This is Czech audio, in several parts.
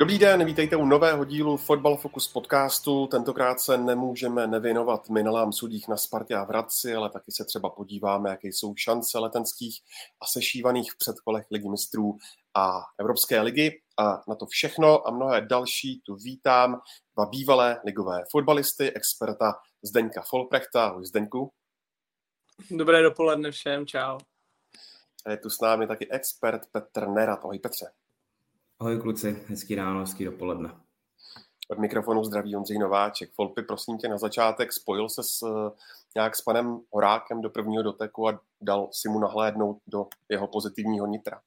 Dobrý den, vítejte u nového dílu Fotbal Focus podcastu. Tentokrát se nemůžeme nevěnovat minulám sudích na Spartě a v Hradci, ale taky se třeba podíváme, jaké jsou šance letenských a sešívaných v předkolech ligy mistrů a Evropské ligy. A na to všechno a mnohé další tu vítám dva bývalé ligové fotbalisty, experta Zdeňka Folprechta. Ahoj Zdeňku. Dobré dopoledne všem, čau. A je tu s námi taky expert Petr Nerat. Ahoj Petře. Ahoj kluci, hezký ráno, hezký dopoledne. Od mikrofonu zdraví Ondřej Nováček. Folpy, prosím tě, na začátek spojil se s, nějak s panem Horákem do prvního doteku a dal si mu nahlédnout do jeho pozitivního nitra.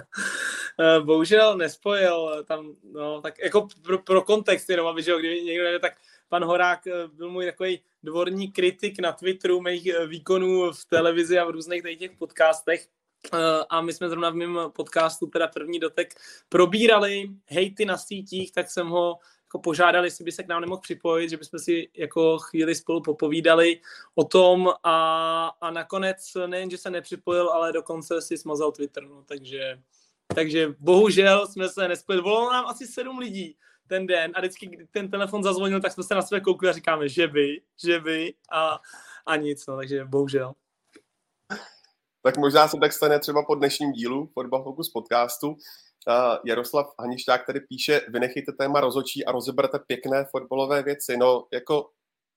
Bohužel nespojil tam, no, tak jako pro, pro kontext jenom, aby, že jo, kdyby někdo neví, tak pan Horák byl můj takový dvorní kritik na Twitteru mých výkonů v televizi a v různých těch podcastech, a my jsme zrovna v mém podcastu, teda první dotek, probírali hejty na sítích, tak jsem ho jako požádali, jestli by se k nám nemohl připojit, že bychom si jako chvíli spolu popovídali o tom a, a nakonec nejen, že se nepřipojil, ale dokonce si smazal Twitter, no, takže, takže bohužel jsme se nespojili. Volalo nám asi sedm lidí ten den a vždycky, kdy ten telefon zazvonil, tak jsme se na své koukli a říkáme, že by, že by a, a nic, no, takže bohužel tak možná se tak stane třeba po dnešním dílu Fotbal Focus podcastu. Jaroslav Hanišťák tady píše, vynechejte téma rozočí a rozeberte pěkné fotbalové věci. No, jako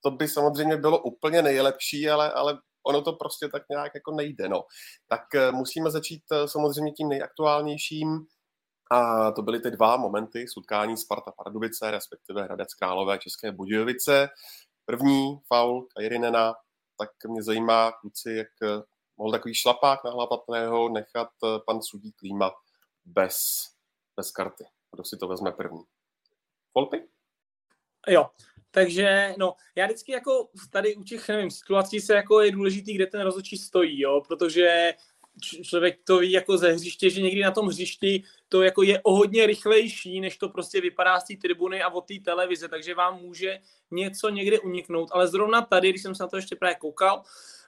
to by samozřejmě bylo úplně nejlepší, ale, ale ono to prostě tak nějak jako nejde. No. Tak eh, musíme začít eh, samozřejmě tím nejaktuálnějším, a to byly ty dva momenty, sutkání Sparta Pardubice, respektive Hradec Králové České Budějovice. První faul Kajrinena, tak mě zajímá, kluci, jak eh, mohl takový šlapák na hlavatného nechat eh, pan sudí Klíma bez, bez karty. Kdo si to vezme první? Volpy? Jo, takže no, já vždycky jako tady u těch, nevím, situací se jako je důležitý, kde ten rozhodčí stojí, jo, protože člověk to ví jako ze hřiště, že někdy na tom hřišti to jako je o hodně rychlejší, než to prostě vypadá z té tribuny a od té televize, takže vám může něco někde uniknout, ale zrovna tady, když jsem se na to ještě právě koukal,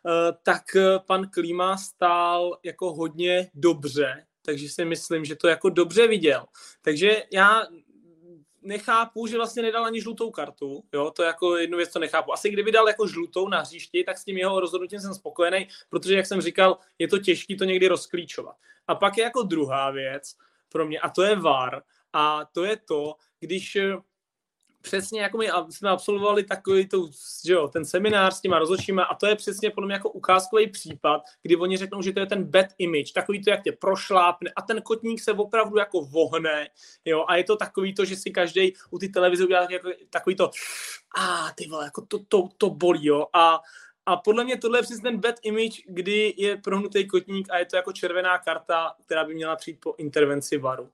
Eh, tak eh, pan Klíma stál jako hodně dobře, takže si myslím, že to jako dobře viděl. Takže já nechápu, že vlastně nedal ani žlutou kartu, jo, to je jako jednu věc, co nechápu. Asi kdyby dal jako žlutou na hřišti, tak s tím jeho rozhodnutím jsem spokojený, protože, jak jsem říkal, je to těžké to někdy rozklíčovat. A pak je jako druhá věc pro mě, a to je VAR, a to je to, když eh, přesně jako my jsme absolvovali takový to, že jo, ten seminář s těma rozhodčíma a to je přesně podle mě jako ukázkový případ, kdy oni řeknou, že to je ten bad image, takový to, jak tě prošlápne a ten kotník se opravdu jako vohne, jo, a je to takový to, že si každý u ty televize udělá jako, takový to, a ty vole, jako to, to, to bolí, jo, a a podle mě tohle je přesně ten bad image, kdy je prohnutý kotník a je to jako červená karta, která by měla přijít po intervenci varu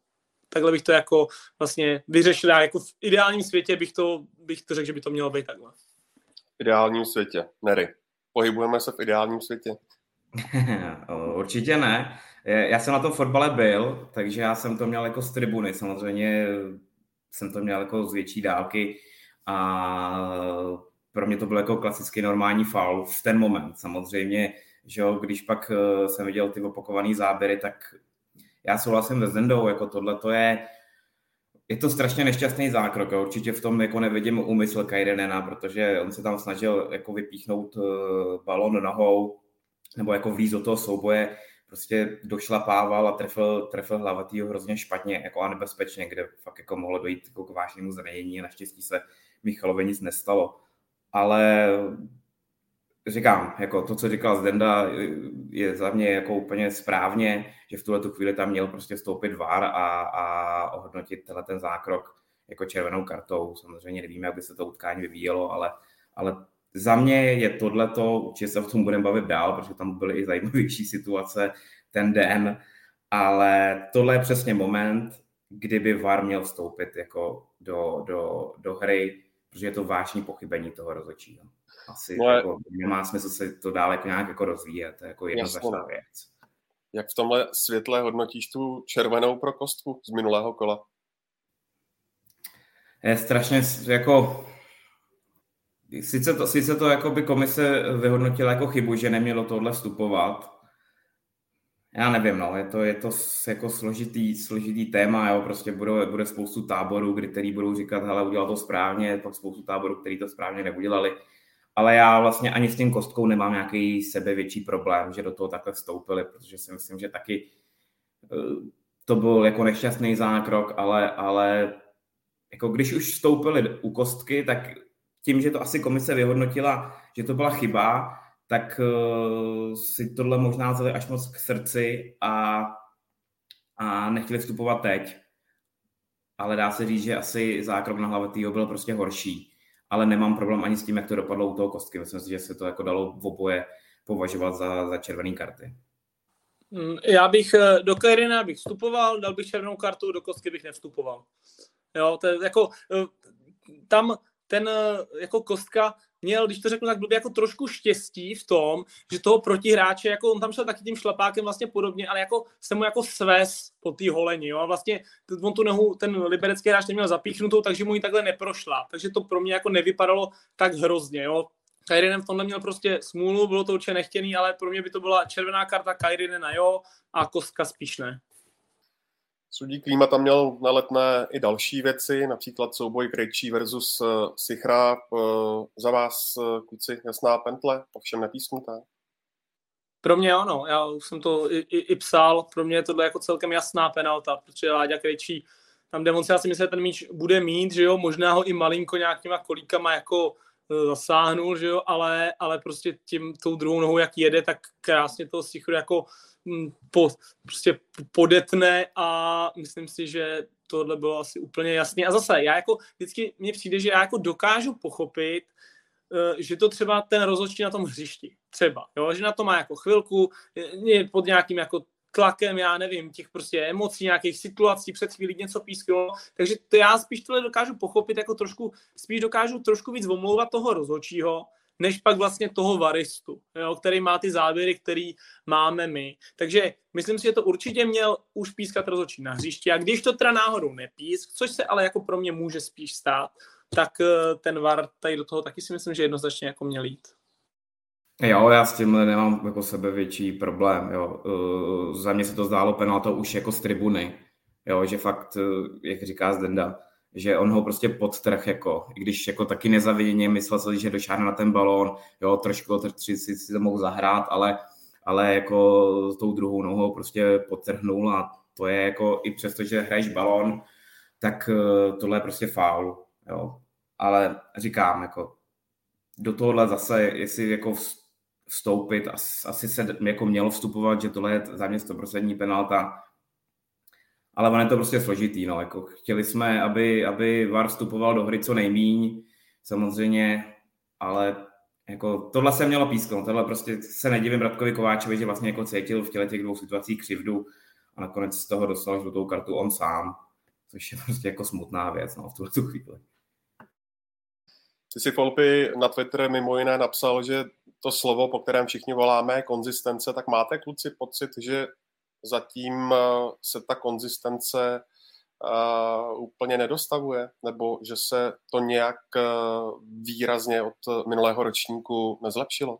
takhle bych to jako vlastně vyřešil. Já jako v ideálním světě bych to, bych to řekl, že by to mělo být takhle. V ideálním světě. Nery. Pohybujeme se v ideálním světě. Určitě ne. Já jsem na tom fotbale byl, takže já jsem to měl jako z tribuny. Samozřejmě jsem to měl jako z větší dálky a pro mě to byl jako klasický normální faul v ten moment. Samozřejmě, že jo, když pak eh, jsem viděl ty opakované záběry, tak já souhlasím se Zendou, jako tohle to je, je to strašně nešťastný zákrok. Jo. Určitě v tom jako nevidím úmysl Kajrenena, protože on se tam snažil jako vypíchnout uh, balon nohou nebo jako vlíz do toho souboje, prostě došlapával a trefil, trefil hlavatýho hrozně špatně jako a nebezpečně, kde fakt jako mohlo dojít jako k vážnému zranění a naštěstí se Michalovi nic nestalo. Ale říkám, jako to, co říkal Zdenda, je za mě jako úplně správně, že v tuhle tu chvíli tam měl prostě stoupit VAR a, a ohodnotit tenhle ten zákrok jako červenou kartou. Samozřejmě nevíme, jak by se to utkání vyvíjelo, ale, ale za mě je tohleto, určitě se o tom budeme bavit dál, protože tam byly i zajímavější situace ten den, ale tohle je přesně moment, kdyby VAR měl vstoupit jako do, do, do hry protože je to vážný pochybení toho rozhodčího. Asi no, jako, nemá smysl se to dále jako nějak jako rozvíjet, to je jako jednoznačná no. věc. Jak v tomhle světle hodnotíš tu červenou pro kostku z minulého kola? Je strašně jako sice to, sice to jako by komise vyhodnotila jako chybu, že nemělo tohle vstupovat. Já nevím, no, je to, je to jako složitý, složitý téma, jo, prostě bude, bude spoustu táborů, kdy, který budou říkat, hele, udělal to správně, pak spoustu táborů, který to správně neudělali. Ale já vlastně ani s tím kostkou nemám nějaký sebe větší problém, že do toho takhle vstoupili, protože si myslím, že taky eh, to byl jako nešťastný zákrok, ale, ale jako když už vstoupili u kostky, tak tím, že to asi komise vyhodnotila, že to byla chyba, tak uh, si tohle možná vzali až moc k srdci a, a nechtěli vstupovat teď. Ale dá se říct, že asi zákrok na hlavatýho byl prostě horší. Ale nemám problém ani s tím, jak to dopadlo u toho kostky. Myslím si, že se to jako dalo v oboje považovat za, za červené karty. Mm, já bych eh, do Kajrina bych vstupoval, dal bych červenou kartu, do kostky bych nevstupoval. Jo, to je jako, eh, tam ten eh, jako kostka měl, když to řeknu tak blbě, jako trošku štěstí v tom, že toho protihráče, jako on tam šel taky tím šlapákem vlastně podobně, ale jako se mu jako sves po té holení, jo, a vlastně on tu nohu, ten liberecký hráč neměl zapíchnutou, takže mu ji takhle neprošla, takže to pro mě jako nevypadalo tak hrozně, jo. Kairinen v tomhle měl prostě smůlu, bylo to určitě nechtěný, ale pro mě by to byla červená karta Kairinena, jo, a kostka spíš ne. Sudí Klíma tam měl na letné i další věci, například souboj Krejčí versus uh, Sichra. Uh, za vás, uh, kluci, jasná pentle, ovšem nepísnutá. Pro mě ano, já už jsem to i, i, i psal, pro mě je tohle jako celkem jasná penalta, protože Láďa Krejčí tam demonstrace si myslím, že ten míč bude mít, že jo, možná ho i malinko nějakýma kolíkama jako zasáhnul, že jo, ale, ale prostě tím tou druhou nohou, jak jede, tak krásně toho Sichru jako Mm, po, prostě podetne a myslím si, že tohle bylo asi úplně jasné. A zase, já jako vždycky mně přijde, že já jako dokážu pochopit, eh, že to třeba ten rozhodčí na tom hřišti, třeba, jo, že na to má jako chvilku, je pod nějakým jako tlakem, já nevím, těch prostě emocí, nějakých situací, před chvílí něco písklo, takže to já spíš tohle dokážu pochopit, jako trošku, spíš dokážu trošku víc omlouvat toho rozhodčího, než pak vlastně toho varistu, jo, který má ty závěry, který máme my. Takže myslím si, že to určitě měl už pískat rozhodčí na hřišti a když to teda náhodou nepísk, což se ale jako pro mě může spíš stát, tak eh, ten VAR tady do toho taky si myslím, že jednoznačně jako měl jít. Jo, já s tím nemám jako sebe větší problém. Jo. Uh, za mě se to zdálo penalto už jako z tribuny. Jo, že fakt, uh, jak říká Zdenda, že on ho prostě podtrh, jako, i když jako taky nezaviděně myslel si, že došáhne na ten balón, jo, trošku si, si, si to mohl zahrát, ale, ale jako s tou druhou nohou prostě podtrhnul a to je jako i přesto, že hraješ balón, tak eh, tohle je prostě faul, jo. Ale říkám, jako do tohohle zase, jestli jako vstoupit, asi se jako mělo vstupovat, že tohle je za mě 100% penalta, ale on je to prostě složitý. No. Jako chtěli jsme, aby, aby VAR vstupoval do hry co nejmíň, samozřejmě, ale jako tohle se mělo písknout. Tohle prostě se nedivím Radkovi Kováčovi, že vlastně jako cítil v těle těch dvou situací křivdu a nakonec z toho dostal žlutou kartu on sám, což je prostě jako smutná věc no, v tuhle tu chvíli. Ty si Folpy na Twitter mimo jiné napsal, že to slovo, po kterém všichni voláme, konzistence, tak máte kluci pocit, že zatím eh, se ta konzistence uh, úplně nedostavuje, nebo že se to nějak uh, výrazně od minulého ročníku nezlepšilo?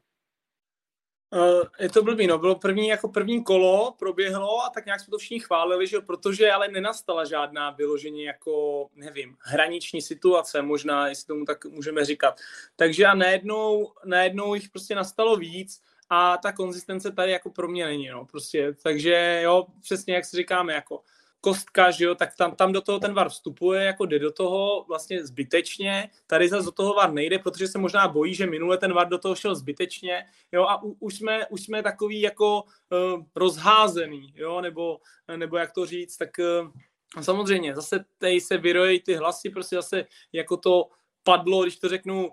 Uh, je to blbý, no, bylo první, jako první kolo proběhlo a tak nějak jsme to všichni chválili, že protože ale nenastala žádná vyloženě jako, nevím, hraniční situace, možná, jestli tomu tak můžeme říkat. Takže a najednou, najednou jich prostě nastalo víc a ta konzistence tady jako pro mě není, no, prostě, takže jo, přesně jak si říkáme, jako kostka, že jo, tak tam, tam do toho ten VAR vstupuje, jako jde do toho vlastně zbytečně, tady zase do toho VAR nejde, protože se možná bojí, že minule ten VAR do toho šel zbytečně, jo, a u, už jsme, už jsme takový jako uh, rozházený, jo, nebo, nebo jak to říct, tak uh, samozřejmě, zase tady se vyrojí ty hlasy, prostě zase jako to padlo, když to řeknu, uh,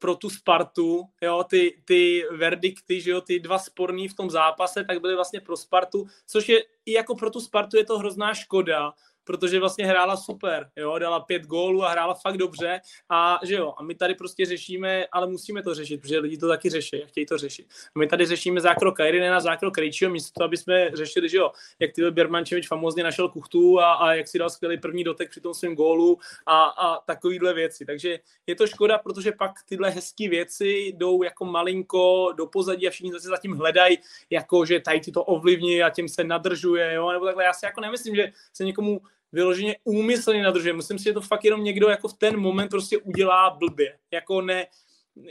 pro tu Spartu, jo, ty, ty verdikty, že jo, ty dva sporný v tom zápase, tak byly vlastně pro Spartu, což je i jako pro tu Spartu je to hrozná škoda, protože vlastně hrála super, jo, dala pět gólů a hrála fakt dobře a že jo, a my tady prostě řešíme, ale musíme to řešit, protože lidi to taky řeší a chtějí to řešit. A my tady řešíme zákrok Kajrine na zákrok Krejčího, místo toho, aby jsme řešili, že jo, jak ty Bermančevič famozně našel kuchtu a, a jak si dal skvělý první dotek při tom svém gólu a, a takovýhle věci. Takže je to škoda, protože pak tyhle hezké věci jdou jako malinko do pozadí a všichni zase zatím hledají, jako že tady to ovlivní a tím se nadržuje, jo, nebo takhle. Já si jako nemyslím, že se někomu vyloženě úmyslně nadržuje. Myslím si, že to fakt jenom někdo jako v ten moment prostě udělá blbě. Jako ne,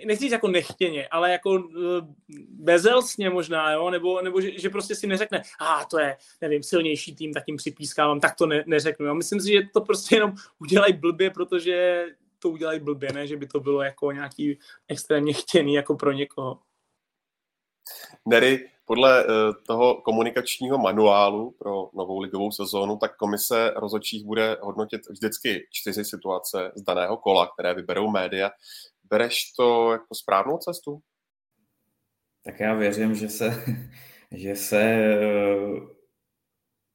nechci říct jako nechtěně, ale jako uh, bezelsně možná, jo? nebo, nebo že, že, prostě si neřekne, a ah, to je, nevím, silnější tým, tak jim připískávám, tak to ne, neřeknu. Jo? Myslím si, že to prostě jenom udělají blbě, protože to udělají blbě, ne, že by to bylo jako nějaký extrémně chtěný jako pro někoho. Nery, podle uh, toho komunikačního manuálu pro novou ligovou sezónu, tak komise rozhodčích bude hodnotit vždycky čtyři situace z daného kola, které vyberou média. Bereš to jako správnou cestu? Tak já věřím, že se, že se eh,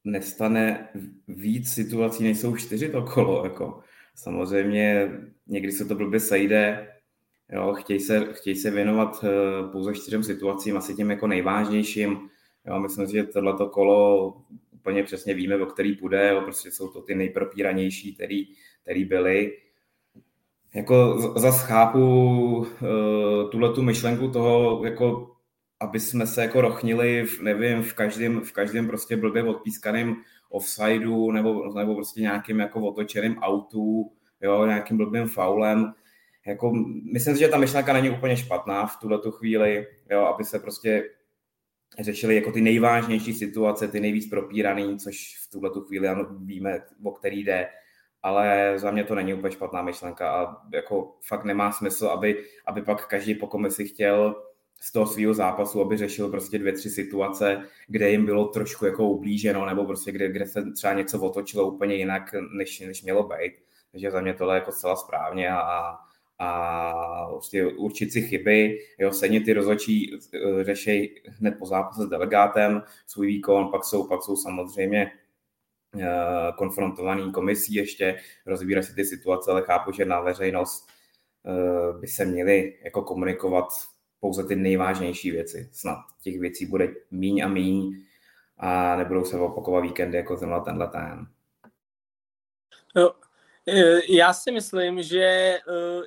nestane víc situací, než jsou čtyři to kolo. Jako. Samozřejmě někdy se to blbě sejde, jo, chtějí, se, chtějí se věnovat eh, pouze čtyřem situacím, asi těm jako nejvážnějším. Jo, myslím si, že tohleto kolo úplně přesně víme, o který půjde, jo, prostě jsou to ty nejpropíranější, který, který byly jako zase chápu uh, tuhle tu myšlenku toho, jako aby jsme se jako rochnili, v, nevím, v každém, v každém prostě blbě odpískaném offsideu nebo, nebo prostě nějakým jako otočeným autu, jo, nějakým blbým faulem. Jako, myslím si, že ta myšlenka není úplně špatná v tuhle tu chvíli, jo, aby se prostě řešili jako ty nejvážnější situace, ty nejvíc propíraný, což v tuhle tu chvíli ano, víme, o který jde ale za mě to není úplně špatná myšlenka a jako fakt nemá smysl, aby, aby pak každý po komisi chtěl z toho svého zápasu, aby řešil prostě dvě, tři situace, kde jim bylo trošku jako ublíženo, nebo prostě kde, kde se třeba něco otočilo úplně jinak, než, než mělo být. Takže za mě tohle je jako zcela správně a, a prostě určit si chyby, jo, sedně ty rozhodčí eh, řešej hned po zápase s delegátem svůj výkon, pak jsou, pak jsou samozřejmě Eh, konfrontovaný komisí ještě, rozbírat si ty situace, ale chápu, že na veřejnost eh, by se měly jako komunikovat pouze ty nejvážnější věci. Snad těch věcí bude míň a míň a nebudou se opakovat víkendy jako tenhle tenhle ten. No, já si myslím, že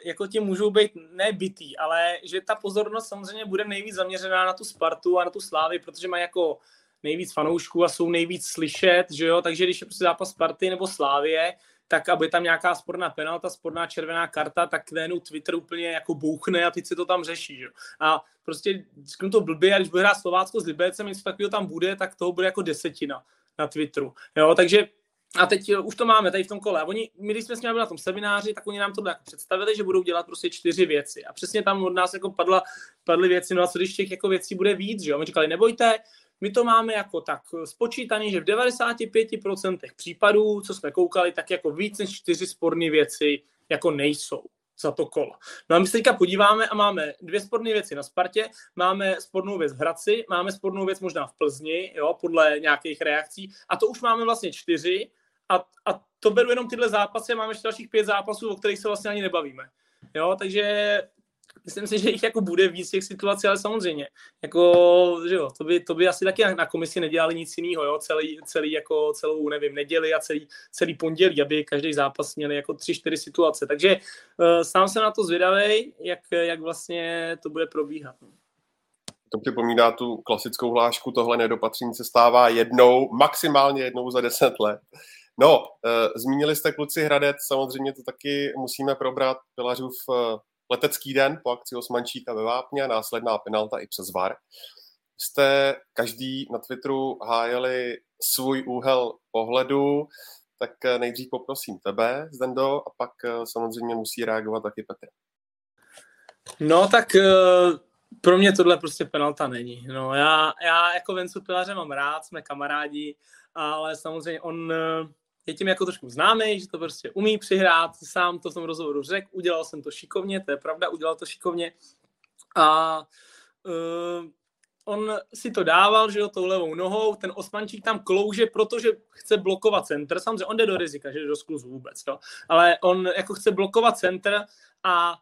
jako ti můžou být nebytý, ale že ta pozornost samozřejmě bude nejvíc zaměřená na tu Spartu a na tu Slávy, protože má jako nejvíc fanoušků a jsou nejvíc slyšet, že jo, takže když je prostě zápas Sparty nebo Slávie, tak aby tam nějaká sporná penalta, sporná červená karta, tak najednou Twitter úplně jako bouchne a teď se to tam řeší. Že? A prostě řeknu to blbě, a když bude hrát Slovácko s Libecem, něco takového tam bude, tak toho bude jako desetina na Twitteru. Jo, takže a teď už to máme tady v tom kole. A oni, my když jsme s nimi na tom semináři, tak oni nám to jako představili, že budou dělat prostě čtyři věci. A přesně tam od nás jako padla, padly věci, no a co když těch jako věcí bude víc, že jo? Oni říkali, nebojte, my to máme jako tak spočítaný, že v 95% případů, co jsme koukali, tak jako víc než čtyři sporné věci jako nejsou za to kolo. No a my se teďka podíváme a máme dvě sporné věci na Spartě, máme spornou věc v Hradci, máme spornou věc možná v Plzni, jo, podle nějakých reakcí, a to už máme vlastně čtyři a, a to beru jenom tyhle zápasy, máme ještě dalších pět zápasů, o kterých se vlastně ani nebavíme. Jo, takže myslím si, že jich jako bude víc těch situací, ale samozřejmě, jako, že jo, to by, to by asi taky na komisi nedělali nic jiného, jo, celý, celý jako celou, nevím, neděli a celý, celý pondělí, aby každý zápas měli jako tři, čtyři situace, takže uh, sám se na to zvědavej, jak, jak vlastně to bude probíhat. To připomíná tu klasickou hlášku, tohle nedopatření se stává jednou, maximálně jednou za deset let. No, e, zmínili jste kluci Hradec, samozřejmě to taky musíme probrat. Pilařův e, letecký den po akci Osmančíka ve Vápně, následná penalta i přes VAR. Jste každý na Twitteru hájeli svůj úhel pohledu, tak nejdřív poprosím tebe, Zdendo, a pak eh, samozřejmě musí reagovat taky Petr. No tak eh, pro mě tohle prostě penalta není. No, já, já jako Vencu Pilaře mám rád, jsme kamarádi, ale samozřejmě on eh, je tím jako trošku známý, že to prostě umí přihrát, sám to v tom rozhovoru řekl, udělal jsem to šikovně, to je pravda, udělal to šikovně. A uh, on si to dával, že jo, tou levou nohou, ten Osmančík tam klouže, protože chce blokovat center, samozřejmě on jde do rizika, že do skluzu vůbec, jo, ale on jako chce blokovat center a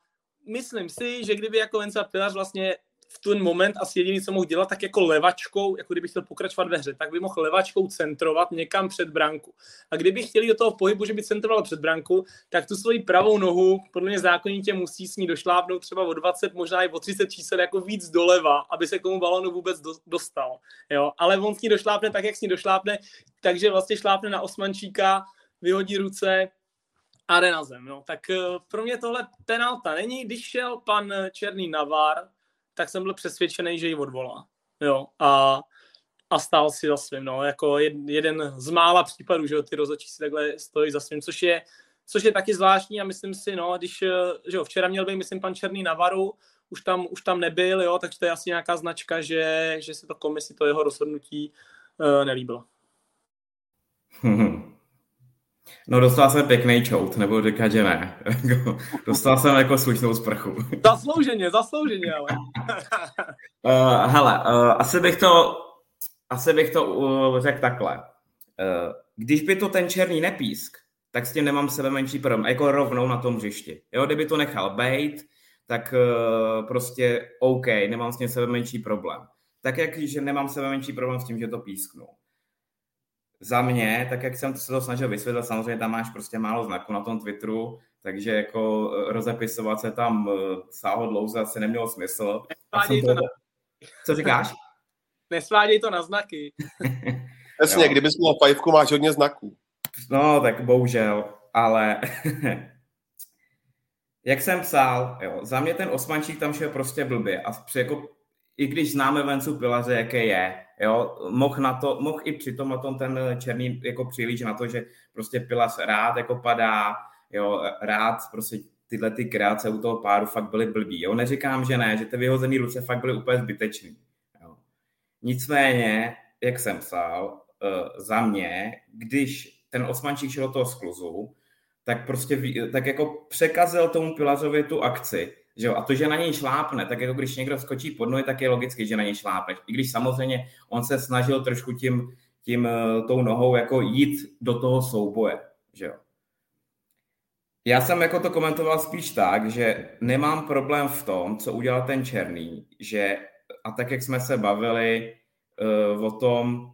myslím si, že kdyby jako Venca Pilař vlastně v ten moment asi jediný, co mohl dělat, tak jako levačkou, jako kdyby chtěl pokračovat ve hře, tak by mohl levačkou centrovat někam před branku. A kdyby chtěli do toho pohybu, že by centroval před branku, tak tu svoji pravou nohu podle mě zákonitě musí s ní došlápnout třeba o 20, možná i o 30 čísel jako víc doleva, aby se k tomu balonu vůbec dostal. Jo? Ale on s ní došlápne tak, jak s ní došlápne, takže vlastně šlápne na Osmančíka, vyhodí ruce, a jde na zem. No. Tak eh, pro mě tohle penalta není. Když šel pan Černý Navar, tak jsem byl přesvědčený, že ji odvolá. Jo, a, a stál si za svým, no, jako jed, jeden z mála případů, že ty rozhodčí si takhle stojí za svým, což je, což je taky zvláštní a myslím si, no, když, eh, že jo, včera měl být, myslím, pan Černý Navaru, už tam, už tam nebyl, jo, takže to je asi nějaká značka, že, že se to komisi, to jeho rozhodnutí uh, nelíbilo. No dostal jsem pěkný čout, nebo říkat, že ne. dostal jsem jako slušnou sprchu. zaslouženě, zaslouženě, ale. uh, hele, uh, asi bych to, asi bych to uh, řekl takhle. Uh, když by to ten černý nepísk, tak s tím nemám sebe menší problém, jako rovnou na tom hřišti. Jo, kdyby to nechal bejt, tak uh, prostě OK, nemám s tím sebe menší problém. Tak jak, že nemám sebe menší problém s tím, že to písknu za mě, tak jak jsem se to snažil vysvětlit, samozřejmě tam máš prostě málo znaků na tom Twitteru, takže jako eh, rozepisovat se tam eh, sáho dlouze asi nemělo smysl. to na... Co říkáš? Nesváděj to na znaky. Přesně, kdybys měl fajfku, máš hodně znaků. No, tak bohužel, ale jak jsem psal, jo, za mě ten osmančík tam šel prostě blbě a při, jako, i když známe Vencu Pilaře, jaké je, Jo, mohl, na to, mohl i přitom na tom ten černý jako příliš na to, že prostě Pilas rád jako padá, jo, rád prostě tyhle ty kreace u toho páru fakt byly blbý. Jo. Neříkám, že ne, že ty vyhozené ruce fakt byly úplně zbytečný. Jo. Nicméně, jak jsem psal, uh, za mě, když ten Osmančík šel do toho skluzu, tak prostě tak jako překazil tomu Pilařovi tu akci, že jo? A to, že na něj šlápne, tak jako když někdo skočí pod nohy, tak je logicky, že na něj šlápne. I když samozřejmě on se snažil trošku tím, tím eh, tou nohou jako jít do toho souboje. Že jo? Já jsem jako to komentoval spíš tak, že nemám problém v tom, co udělal ten Černý, že a tak, jak jsme se bavili uh, o tom,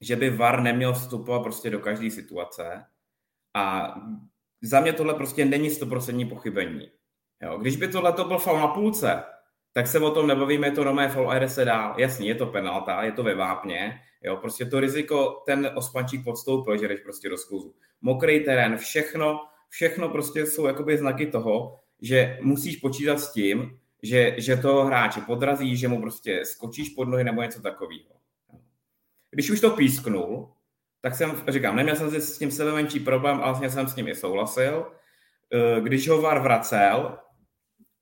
že by VAR neměl vstupovat prostě do každé situace a za mě tohle prostě není 100% pochybení. Jo, když by tohle to byl faul na půlce, tak se o tom nebavíme, je to Romé faul a jde se dál. Jasně, je to penalta, je to ve vápně, jo, prostě to riziko ten ospančík podstoupil, že jdeš prostě do skluzu. Mokrý terén, všechno, všechno prostě jsou jakoby znaky toho, že musíš počítat s tím, že, že to hráče podrazí, že mu prostě skočíš pod nohy nebo něco takového. Když už to písknul, tak jsem, říkám, neměl jsem s tím sebe menší problém, ale vlastně jsem s ním i souhlasil. Když ho VAR vracel,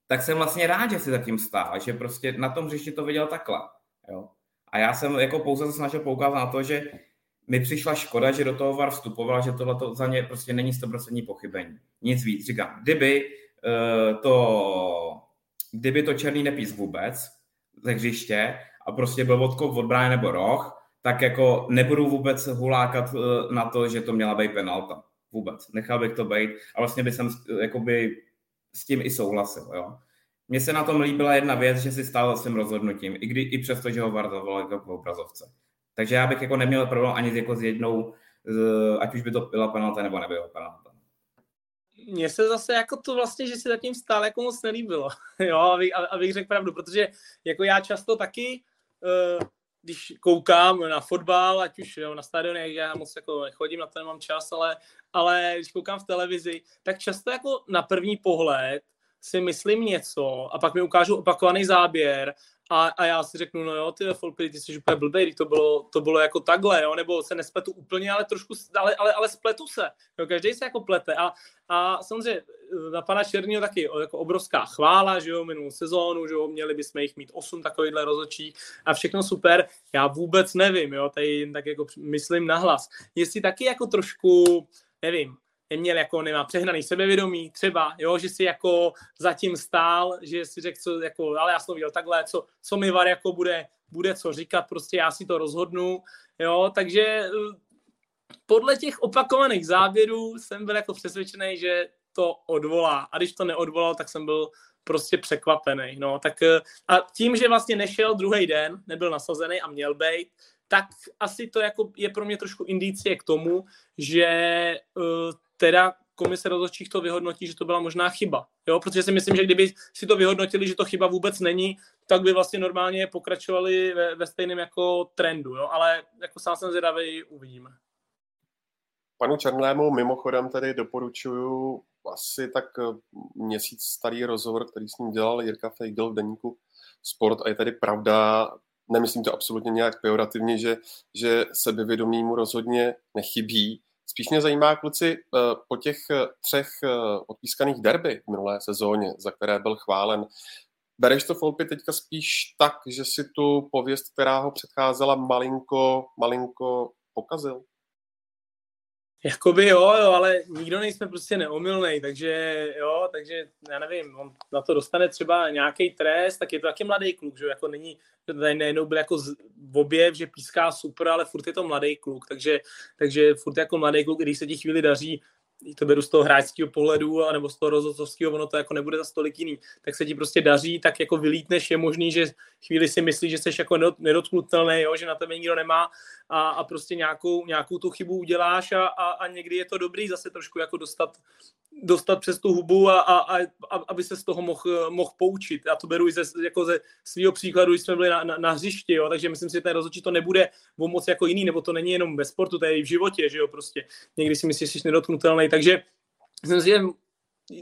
tak jsem vlastně rád, že si zatím stál, že prostě na tom hřišti to viděl takhle. Jo? A já jsem jako pouze se snažil poukázat na to, že mi přišla škoda, že do toho VAR vstupoval, že tohle to za ně prostě není 100% pochybení. Nic víc. Říkám, kdyby uh, to, kdyby to černý nepís vůbec ze hřiště a prostě byl odkop od brány nebo roh, tak jako nebudu vůbec hulákat uh, na to, že to měla být penalta. Vůbec. Nechal bych to být a vlastně by jsem uh, jakoby s tím i souhlasil. Jo. Mně se na tom líbila jedna věc, že si stál za svým rozhodnutím, i, kdy, i přesto, že ho VAR zavolal jako v obrazovce. Takže já bych jako neměl problém ani jako s jednou, ať už by to byla penalta nebo nebyla penalta. Mně se zase jako to vlastně, že si zatím stál jako moc nelíbilo, jo, abych, abych řekl pravdu, protože jako já často taky, uh, když koukám na fotbal, ať už jo, na stadiony, já moc jako chodím, na to nemám čas, ale, ale když koukám v televizi, tak často jako na první pohled si myslím něco a pak mi ukážu opakovaný záběr a, a já si řeknu, no jo, ty Folpy, ty jsi úplně blbý, to bylo, to bylo jako takhle, jo, nebo se nespletu úplně, ale trošku, ale, ale, ale spletu se, jo, každý se jako plete a, a samozřejmě na pana Černího taky jako obrovská chvála, že jo, minulou sezónu, že jo, měli bychom jich mít osm takovýchhle rozhodčích a všechno super, já vůbec nevím, jo, tady jen tak jako myslím nahlas, jestli taky jako trošku, nevím, neměl jako, nemá přehnaný sebevědomí, třeba, jo, že si jako zatím stál, že si řekl, co, jako, ale já jsem viděl takhle, co, co mi VAR jako bude, bude co říkat, prostě já si to rozhodnu, jo, takže eh, podle těch opakovaných záběrů jsem byl jako přesvědčený, že to odvolá. A když to neodvolal, tak jsem byl prostě překvapený. No, tak eh, a tím, že vlastně nešel druhý den, nebyl nasazený a měl být, tak asi to jako je pro mě trošku indicie k tomu, že uh, teda komise rozhodčích to vyhodnotí, že to byla možná chyba. Jo? Protože si myslím, že kdyby si to vyhodnotili, že to chyba vůbec není, tak by vlastně normálně pokračovali ve, ve stejném jako trendu. Jo? Ale jako sám jsem zvědavý, uvidíme. Panu Černému mimochodem tedy doporučuju asi tak eh, měsíc starý rozhovor, který s ním dělal Jirka Feigl v deníku Sport a je tady pravda, nemyslím to absolutně nějak pejorativně, že, že sebevědomí mu rozhodně nechybí. Spíš mě zajímá, kluci, eh, po těch eh, třech odpískaných derby v minulé sezóně, za které byl chválen, bereš to Folpy teďka spíš tak, že si tu pověst, která ho předcházela, malinko, malinko pokazil? Jakoby jo, jo, ale nikdo nejsme prostě neomylný, takže jo, takže já nevím, on na to dostane třeba nějaký trest, tak je to taky mladý kluk, že jako není, že tady nejednou byl jako v objev, že píská super, ale furt je to mladý kluk, takže, takže furt jako mladý kluk, když se ti chvíli daří, to beru z toho hráčského pohledu, nebo z toho rozhodcovského, ono to jako nebude za stolik jiný, tak se ti prostě daří, tak jako vylítneš, je možný, že chvíli si myslíš, že jsi jako nedotknutelný, jo, že na tebe nikdo nemá a, a prostě nějakou, nějakou tu chybu uděláš a, a, a někdy je to dobrý zase trošku jako dostat, dostat přes tu hubu a, a, a aby se z toho mohl mohl poučit. Já to beru i ze, jako ze svého příkladu, když jsme byli na, na, na hřišti, jo, takže myslím si, že ten rozhodčí to nebude o moc jako jiný, nebo to není jenom ve sportu, to je i v životě, že jo, prostě. Někdy si myslíš, že jsi nedotknutelný, takže myslím si, že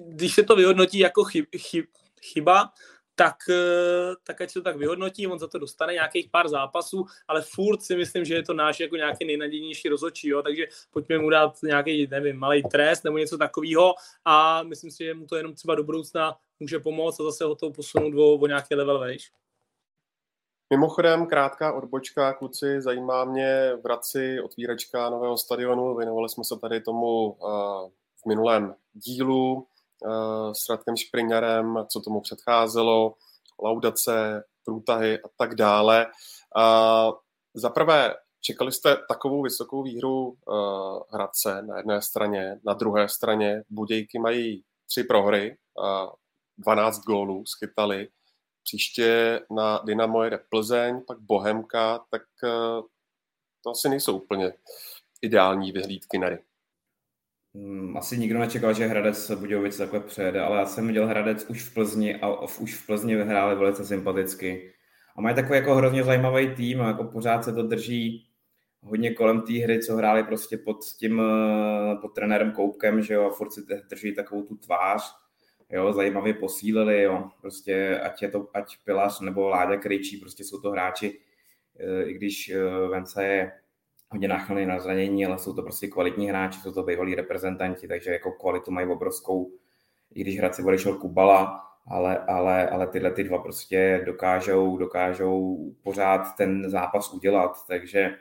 když se to vyhodnotí jako chyb, chyb, chyba, tak, eh, tak ať se to tak vyhodnotí, on za to dostane nějakých pár zápasů, ale furt si myslím, že je to náš jako nějaký nejnadějnější rozhodčí, jo, takže pojďme mu dát nějaký, nevím, malý trest nebo něco takového a myslím si, že mu to jenom třeba do budoucna může pomoct a zase ho to posunout o, o nějaký level vejš. Mimochodem, krátká odbočka, kluci, zajímá mě v Hradci otvíračka nového stadionu. Věnovali jsme se tady tomu uh, v minulém dílu uh, s Radkem Špringerem, co tomu předcházelo, laudace, průtahy a tak dále. Uh, Za prvé, čekali jste takovou vysokou výhru Hradce na jedné straně, na druhé straně Budějky mají tři prohry, uh, 12 gólů schytali, příště na Dynamo jede Plzeň, pak Bohemka, tak uh, to asi nejsou úplně ideální vyhlídky na Hmm, asi nikdo nečekal, že Hradec Budějovic takhle přejede, ale já jsem viděl Hradec už v Plzni a už v Plzni vyhráli velice sympaticky. A mají takový jako hrozně zajímavý tým a jako pořád se to drží hodně kolem té hry, co hráli prostě pod tím, eh, pod trenérem Koupkem, že jo, a furt si drží takovou tu tvář, jo, zajímavě posílili, jo, prostě ať je to, ať Pilař nebo Láďa Krejčí, prostě jsou to hráči, eh, i když eh, Vence je hodně náchylný na zranění, ale jsou to prostě kvalitní hráči, jsou to bývalí reprezentanti, takže jako kvalitu mají obrovskou, i když Hradci odešel Kubala, ale, ale, ale tyhle ty dva prostě dokážou, dokážou pořád ten zápas udělat, takže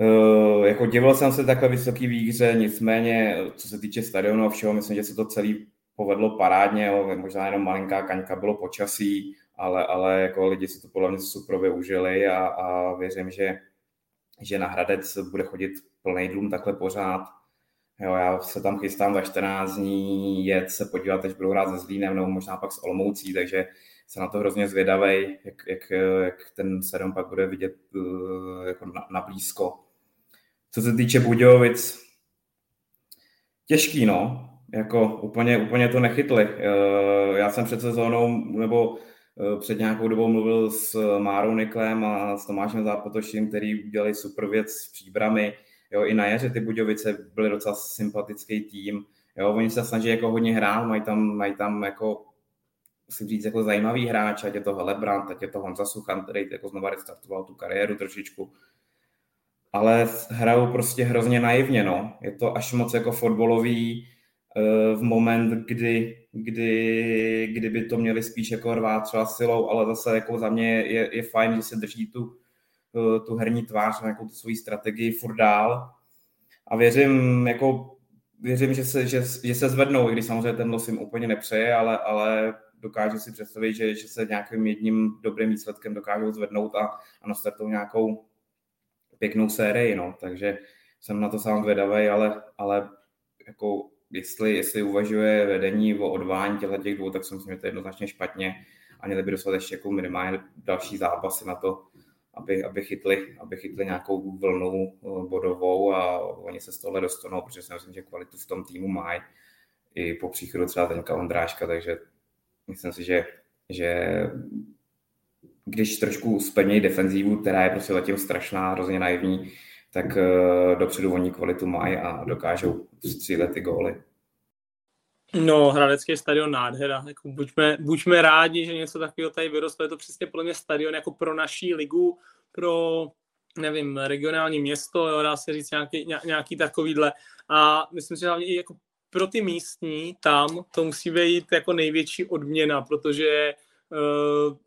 Uh, jako divil jsem se takhle vysoký výhře, nicméně co se týče stadionu a všeho, myslím, že se to celý povedlo parádně, jo, možná jenom malinká kaňka bylo počasí, ale, ale jako lidi si to podle mě super využili a, a věřím, že že na Hradec bude chodit plný dům takhle pořád. Jo, já se tam chystám za 14 dní jet se podívat, až budou hrát se Zlínem nebo možná pak s Olomoucí, takže se na to hrozně zvědavej, jak, jak, jak ten sedm pak bude vidět uh, jako na, na blízko. Co se týče Budějovic, těžký, no. Jako úplně, úplně to nechytli. Uh, já jsem před sezónou, nebo Eh, před nějakou dobou mluvil s Márou Niklem a s Tomášem Zápotoším, který udělali super věc s příbrami. Jo, I na jaře ty Budějovice byly docela sympatický tým. Jo, oni se snaží jako hodně hrát, mají tam, mají tam jako si říct jako zajímavý hráč, ať je to Helebrant, ať je to Honza Suchan, který jako znovu restartoval tu kariéru trošičku. Ale hrajou prostě hrozně naivně, no. Je to až moc jako fotbalový, v moment, kdy, kdy, kdyby to měli spíš jako rvát třeba silou, ale zase jako za mě je, je fajn, že se drží tu, tu herní tvář, nějakou tu svoji strategii furt dál. A věřím, jako věřím, že se, že, že se zvednou, i když samozřejmě ten los jim úplně nepřeje, ale, ale dokážu si představit, že, že se nějakým jedním dobrým výsledkem dokážou zvednout a, a nastartou nějakou pěknou sérii, no. takže jsem na to sám zvědavý, ale, ale jako jestli, jestli uvažuje vedení o odvání těchto těch dvou, tak si myslím, že to je jednoznačně špatně a měli by dostat ještě jako minimálně další zápasy na to, aby, aby, chytli, aby chytli nějakou vlnu eh, bodovou a oni se z tohle dostanou, protože si myslím, že kvalitu v tom týmu mají i po příchodu třeba Teňka Ondráška, takže myslím si, že, že když trošku splnějí defenzívu, která je prostě zatím strašná, hrozně naivní, tak uh, dopředu oni kvalitu mají a dokážou střílet ty góly. No, Hradecký stadion nádhera. Jako buďme, buďme rádi, že něco takového tady vyrostlo. Je to přesně podle mě stadion jako pro naší ligu, pro nevím, regionální město, jo, dá se říct nějaký, nějaký takovýhle. A myslím si, že hlavně i jako pro ty místní tam to musí být jako největší odměna, protože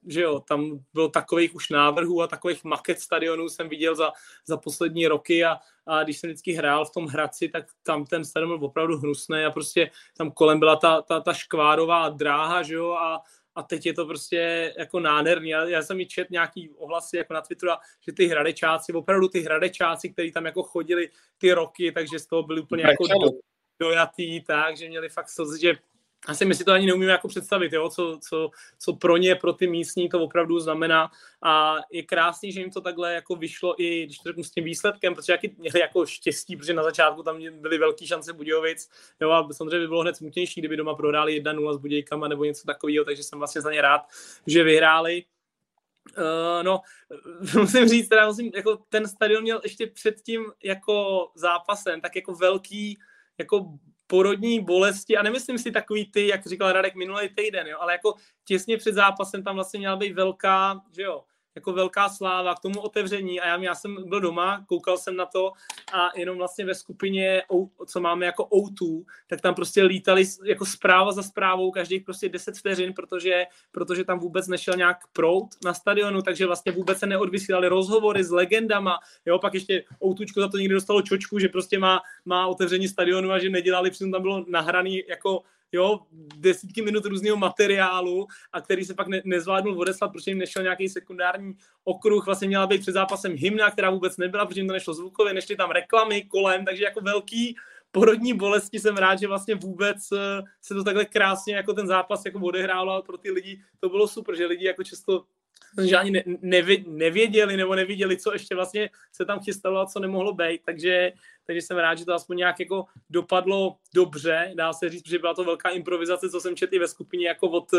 že jo, tam bylo takových už návrhů a takových maket stadionů jsem viděl za, za poslední roky a, a když jsem vždycky hrál v tom Hradci, tak tam ten stadion byl opravdu hnusný a prostě tam kolem byla ta, ta, ta škvárová dráha, že jo, a, a teď je to prostě jako nádherný. Já, já jsem i čet nějaký ohlasy jako na Twitteru, že ty hradečáci, opravdu ty hradečáci, kteří tam jako chodili ty roky, takže z toho byli úplně jako do, dojatý, tak, že měli fakt slzy, že asi my si to ani neumíme jako představit, jo, co, co, co pro ně, pro ty místní to opravdu znamená a je krásný, že jim to takhle jako vyšlo i, když to řeknu s tím výsledkem, protože jaký měli jako štěstí, protože na začátku tam byly velké šance Budějovic, jo, a samozřejmě by bylo hned smutnější, kdyby doma prohráli 1-0 s Budějkama nebo něco takového, takže jsem vlastně za ně rád, že vyhráli. Uh, no, musím říct, teda musím, jako ten stadion měl ještě před tím jako zápasem, tak jako velký jako porodní bolesti a nemyslím si takový ty, jak říkal Radek minulý týden, jo, ale jako těsně před zápasem tam vlastně měla být velká, že jo, jako velká sláva k tomu otevření. A já, já jsem byl doma, koukal jsem na to a jenom vlastně ve skupině, co máme jako O2, tak tam prostě lítali jako zpráva za zprávou každých prostě 10 vteřin, protože, protože tam vůbec nešel nějak prout na stadionu, takže vlastně vůbec se neodvysílali rozhovory s legendama, jo, pak ještě O2 za to někdy dostalo čočku, že prostě má, má otevření stadionu a že nedělali, přitom tam bylo nahraný jako jo, desítky minut různého materiálu a který se pak ne, nezvládnul odeslat, protože jim nešel nějaký sekundární okruh, vlastně měla být před zápasem hymna, která vůbec nebyla, protože jim to nešlo zvukově, nešly tam reklamy kolem, takže jako velký porodní bolesti jsem rád, že vlastně vůbec eh, se to takhle krásně jako ten zápas jako odehrálo a pro ty lidi to bylo super, že lidi jako často že ani ne, nevěděli nebo neviděli, co ještě vlastně se tam chystalo a co nemohlo být, takže takže jsem rád, že to aspoň nějak jako dopadlo dobře, dá se říct, že byla to velká improvizace, co jsem četl i ve skupině jako od,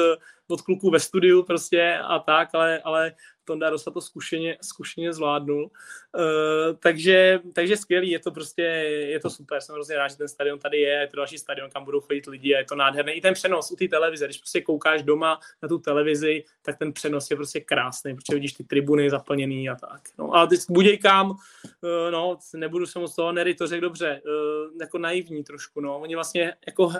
od kluků ve studiu prostě a tak, ale, ale Tonda Rosa to zkušeně, zkušeně zvládnul. Uh, takže, takže skvělý, je to prostě, je to super, jsem hrozně rád, že ten stadion tady je, je to další stadion, kam budou chodit lidi a je to nádherné. I ten přenos u té televize, když prostě koukáš doma na tu televizi, tak ten přenos je prostě krásný, protože vidíš ty tribuny zaplněný a tak. No a teď budějkám, uh, no, nebudu se moc toho, Nery to řekl dobře, uh, jako naivní trošku, no. Oni vlastně jako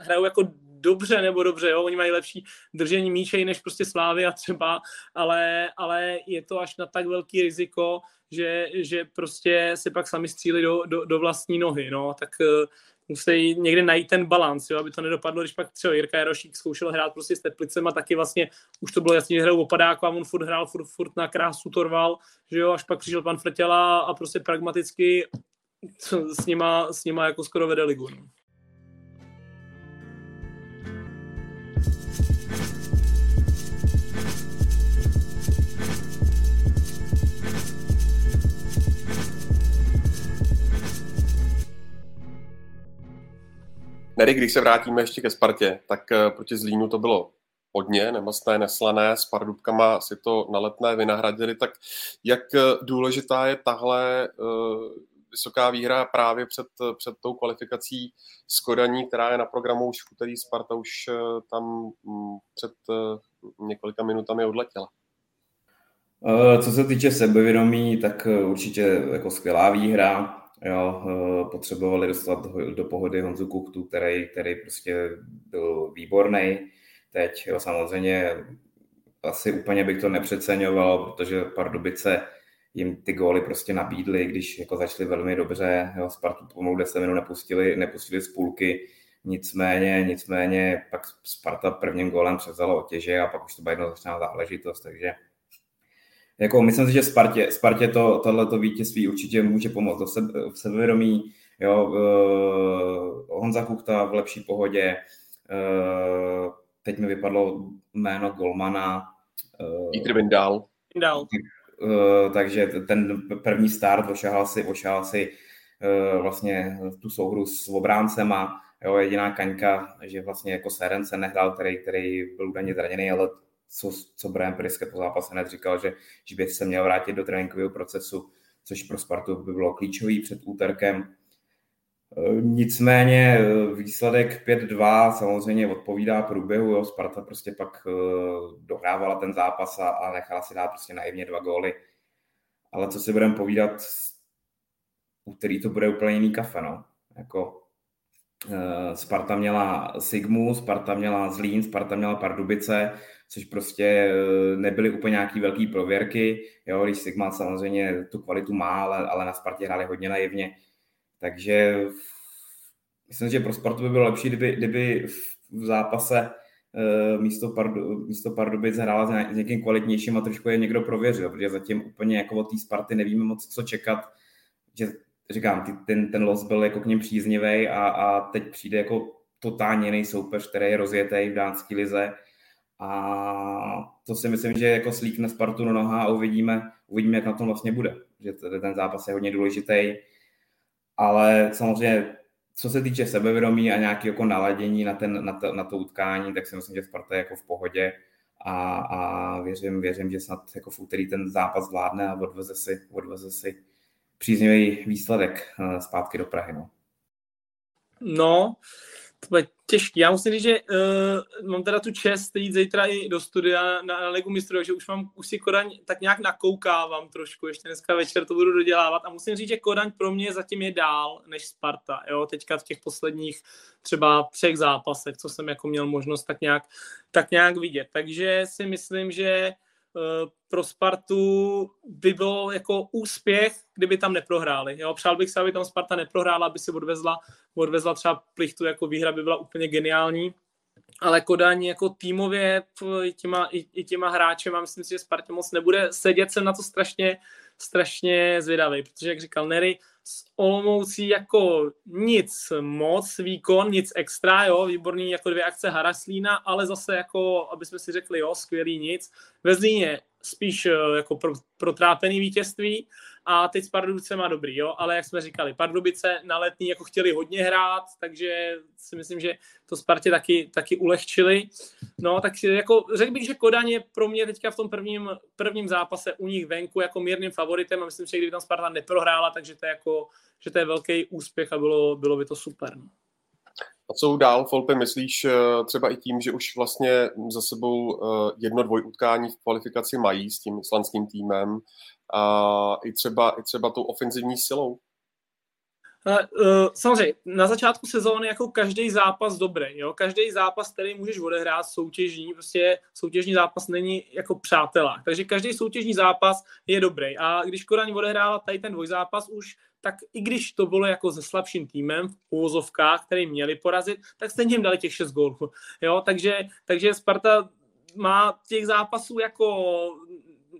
hrajou jako dobře nebo dobře, jo, oni mají lepší držení míčej než prostě Slávy a třeba, ale, ale je to až na tak velký riziko, že, že prostě se pak sami střílí do, do, do vlastní nohy, no, tak uh, musí někde najít ten balans, aby to nedopadlo, když pak třeba Jirka Jarošík zkoušel hrát prostě s Teplicem a taky vlastně už to bylo jasně, že hrál opadáku a on furt hrál furt, furt na krásu Torval, že jo, až pak přišel pan Frtěla a prostě pragmaticky s nima, s nima jako skoro vede ligu. No. Nery, když se vrátíme ještě ke Spartě, tak eh, proti Zlínu to bylo hodně, nemastné, neslané, s pardubkama si to na letné vynahradili, tak jak eh, důležitá je tahle uh, vysoká výhra právě před, před tou kvalifikací z Kodaní, která je na programu už v úterý Sparta už tam mm, před několika minutami odletěla. Co se týče sebevědomí, tak určitě jako skvělá výhra. Jo, eh, potřebovali dostat do pohody Honzu Kuchtu, který, který prostě byl výborný. Teď jo, samozřejmě asi úplně bych to nepřeceňoval, protože Pardubice jim ty góly prostě nabídli, když jako začali velmi dobře, jo, Spartu pomalu 10 minut nepustili, nepustili z půlky, nicméně, nicméně pak Sparta prvním gólem převzala otěže a pak už to byla jednoznačná záležitost, takže jako myslím si, že Spartě, Spartě to, tohleto vítězství určitě může pomoct do sebe, v sebevědomí, jo, uh, Honza Kuchta v lepší pohodě, uh, teď mi vypadlo jméno Golmana. Uh, Vindal. Vindal. Uh, takže ten první start ošahal si, ošahal si uh, vlastně tu souhru s obráncema, jo, jediná kaňka, že vlastně jako Seren se nehrál, který, který byl údajně zraněný, ale co, co Brian Priske po zápase hned říkal, že, by se měl vrátit do tréninkového procesu, což pro Spartu by bylo klíčový před úterkem. Nicméně výsledek 5-2 samozřejmě odpovídá průběhu, jo. Sparta prostě pak dohrávala ten zápas a, a nechala si dát prostě naivně dva góly. Ale co si budeme povídat, úterý to bude úplně jiný kafe, no. Jako, Sparta měla Sigmu, Sparta měla Zlín, Sparta měla Pardubice, což prostě eh, nebyly úplně nějaký velký prověrky, jo, když Sigma samozřejmě tu kvalitu má, ale, ale na Spartě hráli hodně naivně, takže myslím, že pro Spartu by bylo lepší, kdyby, kdyby v zápase uh, místo, Pardu, místo Pardubic hrála s někým kvalitnějším a trošku je někdo prověřil, protože zatím úplně jako od té Sparty nevíme moc, co čekat, že říkám, ten, ten los byl jako k něm příznivý a, a teď přijde jako totálně jiný soupeř, který je rozjetý v dánské lize, a to si myslím, že jako slíkne Spartu na noha a uvidíme, uvidíme, jak na tom vlastně bude. Že ten zápas je hodně důležitý, ale samozřejmě co se týče sebevědomí a nějakého jako naladění na, ten, na, to, na to utkání, tak si myslím, že Sparta je jako v pohodě a, a věřím, věřím, že snad jako v úterý ten zápas zvládne a odveze si, odveze si příznivý výsledek eh, zpátky do Prahy. No, no to bude těžký. Já musím říct, že uh, mám teda tu čest jít zítra i do studia na, na Ligu mistrů, že už mám už si Kodaň tak nějak nakoukávám trošku, ještě dneska večer to budu dodělávat a musím říct, že Kodaň pro mě zatím je dál než Sparta, jo, teďka v těch posledních třeba třech zápasech, co jsem jako měl možnost tak nějak, tak nějak vidět. Takže si myslím, že Eh, pro Spartu by bylo jako úspěch, kdyby tam neprohráli. Jo? Přál bych se, aby tam Sparta neprohrála, aby si odvezla, odvezla třeba plichtu, jako výhra by byla úplně geniální. Ale Kodaň jako týmově i těma, i, i těma hráčema, myslím si, že Spartě moc nebude sedět, jsem na to strašně, strašně zvědavý, protože jak říkal Nery, s Olomoucí jako nic moc, výkon, nic extra, jo, výborný jako dvě akce Haraslína, ale zase jako, aby jsme si řekli, jo, skvělý nic. Ve Zlíně spíš eh, jako pro, protrápený vítězství a teď s Pardubicem dobrý, jo, ale jak jsme říkali, Pardubice na letní jako chtěli hodně hrát, takže si myslím, že to Spartě taky, taky ulehčili. No, tak jako řekl bych, že Kodaň je pro mě teďka v tom prvním, prvním zápase u nich venku jako mírným favoritem a myslím, že kdyby tam Sparta neprohrála, takže to je jako, že to je velký úspěch a bylo, bylo by to super. No. A co dál, Folpe, myslíš eh, třeba i tím, že už vlastně za sebou eh, jedno dvojutkání v kvalifikaci mají s tím islandským týmem a i třeba, i třeba tou ofenzivní silou? Uh, samozřejmě, na začátku sezóny jako každý zápas dobrý, jo? každý zápas, který můžeš odehrát soutěžní, prostě soutěžní zápas není jako přátelák, takže každý soutěžní zápas je dobrý. A když Koraň odehrála tady ten dvojzápas už, tak i když to bylo jako se slabším týmem v úvozovkách, který měli porazit, tak stejně jim dali těch 6 gólů, jo, takže, takže Sparta má těch zápasů jako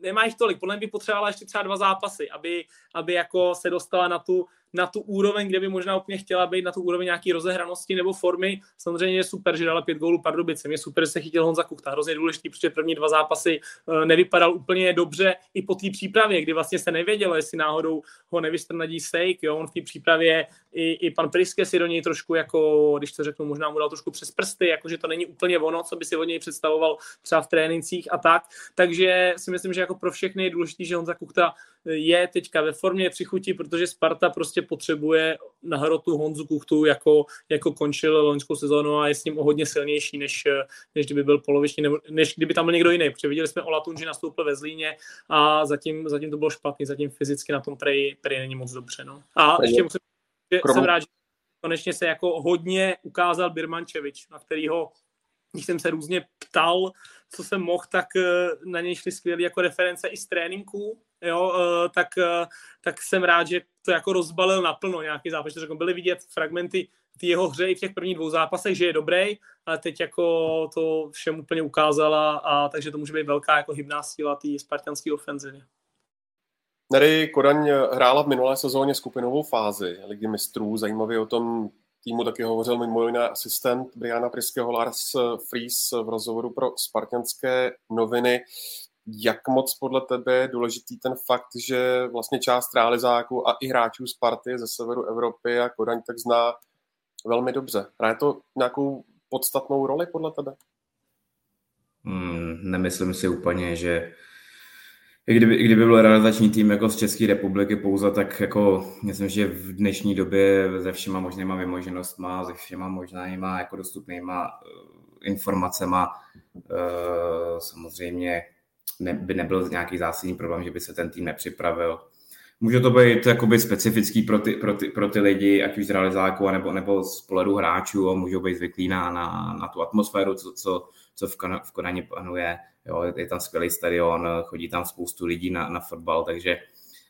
nemá jich tolik, podle mě by potřebovala ještě třeba dva zápasy, aby, aby jako se dostala na tu, na tu úroveň, kde by možná úplně chtěla být, na tu úroveň nějaký rozehranosti nebo formy. Samozřejmě je super, že dala pět gólů Pardubicem. Je super, že se chytil Honza Kuchta. Hrozně důležitý, protože první dva zápasy eh, nevypadal úplně dobře i po té přípravě, kdy vlastně se nevědělo, jestli náhodou ho nevystrnadí Sejk. Jo? On v té přípravě i, i pan Priske si do něj trošku, jako, když to řeknu, možná mu dal trošku přes prsty, jakože to není úplně ono, co by si od něj představoval třeba v trénincích a tak. Takže si myslím, že jako pro všechny je důležité, že Honza Kuchta je teďka ve formě přichutí, protože Sparta prostě potřebuje na hrotu Honzu Kuchtu, jako, jako končil loňskou sezónu a je s ním o hodně silnější, než, než kdyby byl poloviční, nebo, než kdyby tam byl někdo jiný. Protože viděli jsme Olatun, že nastoupil ve Zlíně a zatím, zatím to bylo špatný, zatím fyzicky na tom prej, prej není moc dobře. No. A ještě musím, že Krom... jsem rád, že konečně se jako hodně ukázal Birmančevič, na kterýho když jsem se různě ptal, co jsem mohl, tak eh, na něj šli skvělé jako reference i z tréninků, jo, uh, tak, uh, tak jsem rád, že to jako rozbalil naplno nějaký zápas. Že byly vidět fragmenty v jeho hře i v těch prvních dvou zápasech, že je dobrý, ale teď jako to všem úplně ukázala a takže to může být velká jako hybná síla té spartanské ofenzivy. Nery Kodaň hrála v minulé sezóně skupinovou fázi ligy mistrů. Zajímavě o tom týmu taky hovořil mimo jiné asistent Briana Priského Lars Fries v rozhovoru pro spartanské noviny. Jak moc podle tebe je důležitý ten fakt, že vlastně část realizáků a i hráčů Sparty ze severu Evropy a Kodaň tak zná velmi dobře. Hraje to nějakou podstatnou roli podle tebe? Hmm, nemyslím si úplně, že i kdyby, i kdyby byl realizační tým jako z České republiky pouze, tak jako myslím, že v dnešní době se všema možnýma vymoženostma, se všema možnýma jako dostupnýma uh, informacema uh, samozřejmě ne, by nebyl nějaký zásadní problém, že by se ten tým nepřipravil. Může to být jakoby specifický pro ty, pro ty, pro ty lidi, ať už z realizáků, nebo, nebo z pohledu hráčů, a můžou být zvyklí na, na, na tu atmosféru, co, co, co v, Kon, panuje. Jo, je tam skvělý stadion, chodí tam spoustu lidí na, na fotbal, takže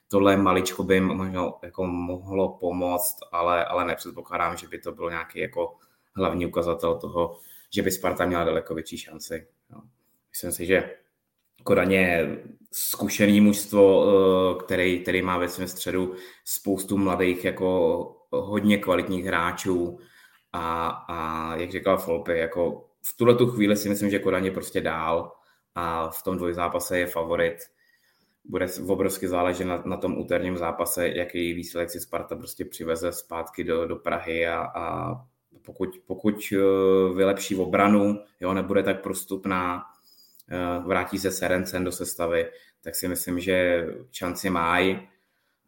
tohle maličko by možná jako mohlo pomoct, ale, ale nepředpokládám, že by to byl nějaký jako hlavní ukazatel toho, že by Sparta měla daleko větší šanci. Jo. Myslím si, že Kodaně zkušený mužstvo, eh, který, který má ve svém středu spoustu mladých, jako hodně kvalitních hráčů a, a jak říkal Folpy, jako v tuhle tu chvíli si myslím, že Kodaně prostě dál a v tom dvojzápase je favorit. Bude obrovsky záležet na, na tom úterním zápase, jaký výsledek si Sparta prostě přiveze zpátky do, do Prahy a, a pokud, pokud eh, vylepší obranu, jo, nebude tak prostupná, vrátí se Serencen do sestavy, tak si myslím, že šanci mají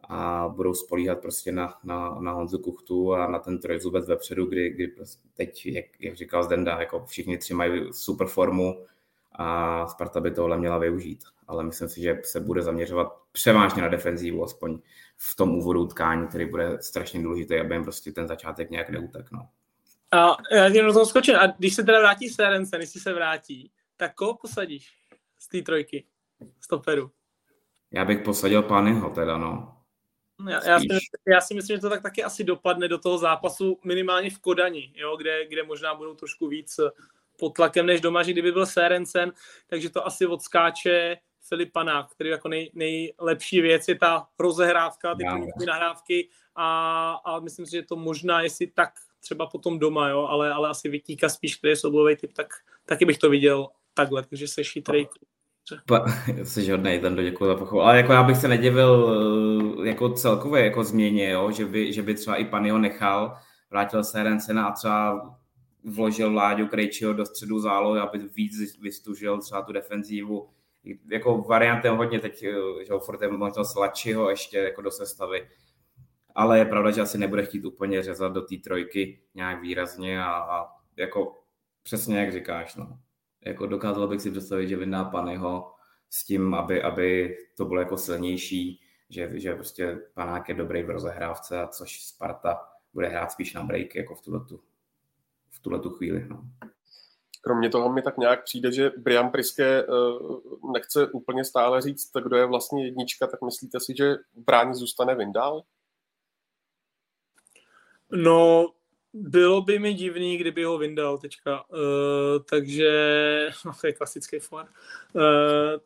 a budou spolíhat prostě na, na, na Honzu Kuchtu a na ten trojzubec vepředu, kdy, kdy prostě teď, jak, jak říkal Zdenda, jako všichni tři mají super formu a Sparta by tohle měla využít. Ale myslím si, že se bude zaměřovat převážně na defenzívu, aspoň v tom úvodu utkání, který bude strašně důležitý, aby jim prostě ten začátek nějak neuteknul. A já jenom to skočím. A když se teda vrátí Serencen, jestli se vrátí, tak koho posadíš z té trojky stoperu? Já bych posadil Pányho teda, no. Já, já, si, já si myslím, že to tak taky asi dopadne do toho zápasu minimálně v Kodani, jo, kde, kde možná budou trošku víc pod tlakem než doma, že kdyby byl Sérencen, takže to asi odskáče Filip Panák, který jako nej, nejlepší věc je ta rozehrávka, ty ja, nahrávky a, a myslím si, že to možná, jestli tak třeba potom doma, jo, ale, ale asi vytíka spíš, který je soubojový typ, tak taky bych to viděl takhle, takže se chytrý. Jsi hodnej, ten děkuji za pochvalu. Ale jako já bych se nedivil eh, jako celkově jako změně, jo? Že, by, že by třeba i pan jeho nechal, vrátil se Rencena a třeba vložil Láďu Krejčího do středu zálohy, aby víc vystužil třeba tu defenzívu. Jako variantem hodně teď, eh, že ho furt je možná Slačiho ještě jako do sestavy. Ale je pravda, že asi nebude chtít úplně řezat do té trojky nějak výrazně a, a jako přesně jak říkáš, no jako dokázal bych si představit, že vyndá Panyho s tím, aby, aby to bylo jako silnější, že, že prostě Panák je dobrý v rozehrávce, a což Sparta bude hrát spíš na break jako v tuhle v tuhletu chvíli. No. Kromě toho mi tak nějak přijde, že Brian Priske uh, nechce úplně stále říct, kdo je vlastně jednička, tak myslíte si, že v bráně zůstane Vindal? No, bylo by mi divný, kdyby ho vyndal teďka, uh, takže, no, to je klasický for, uh,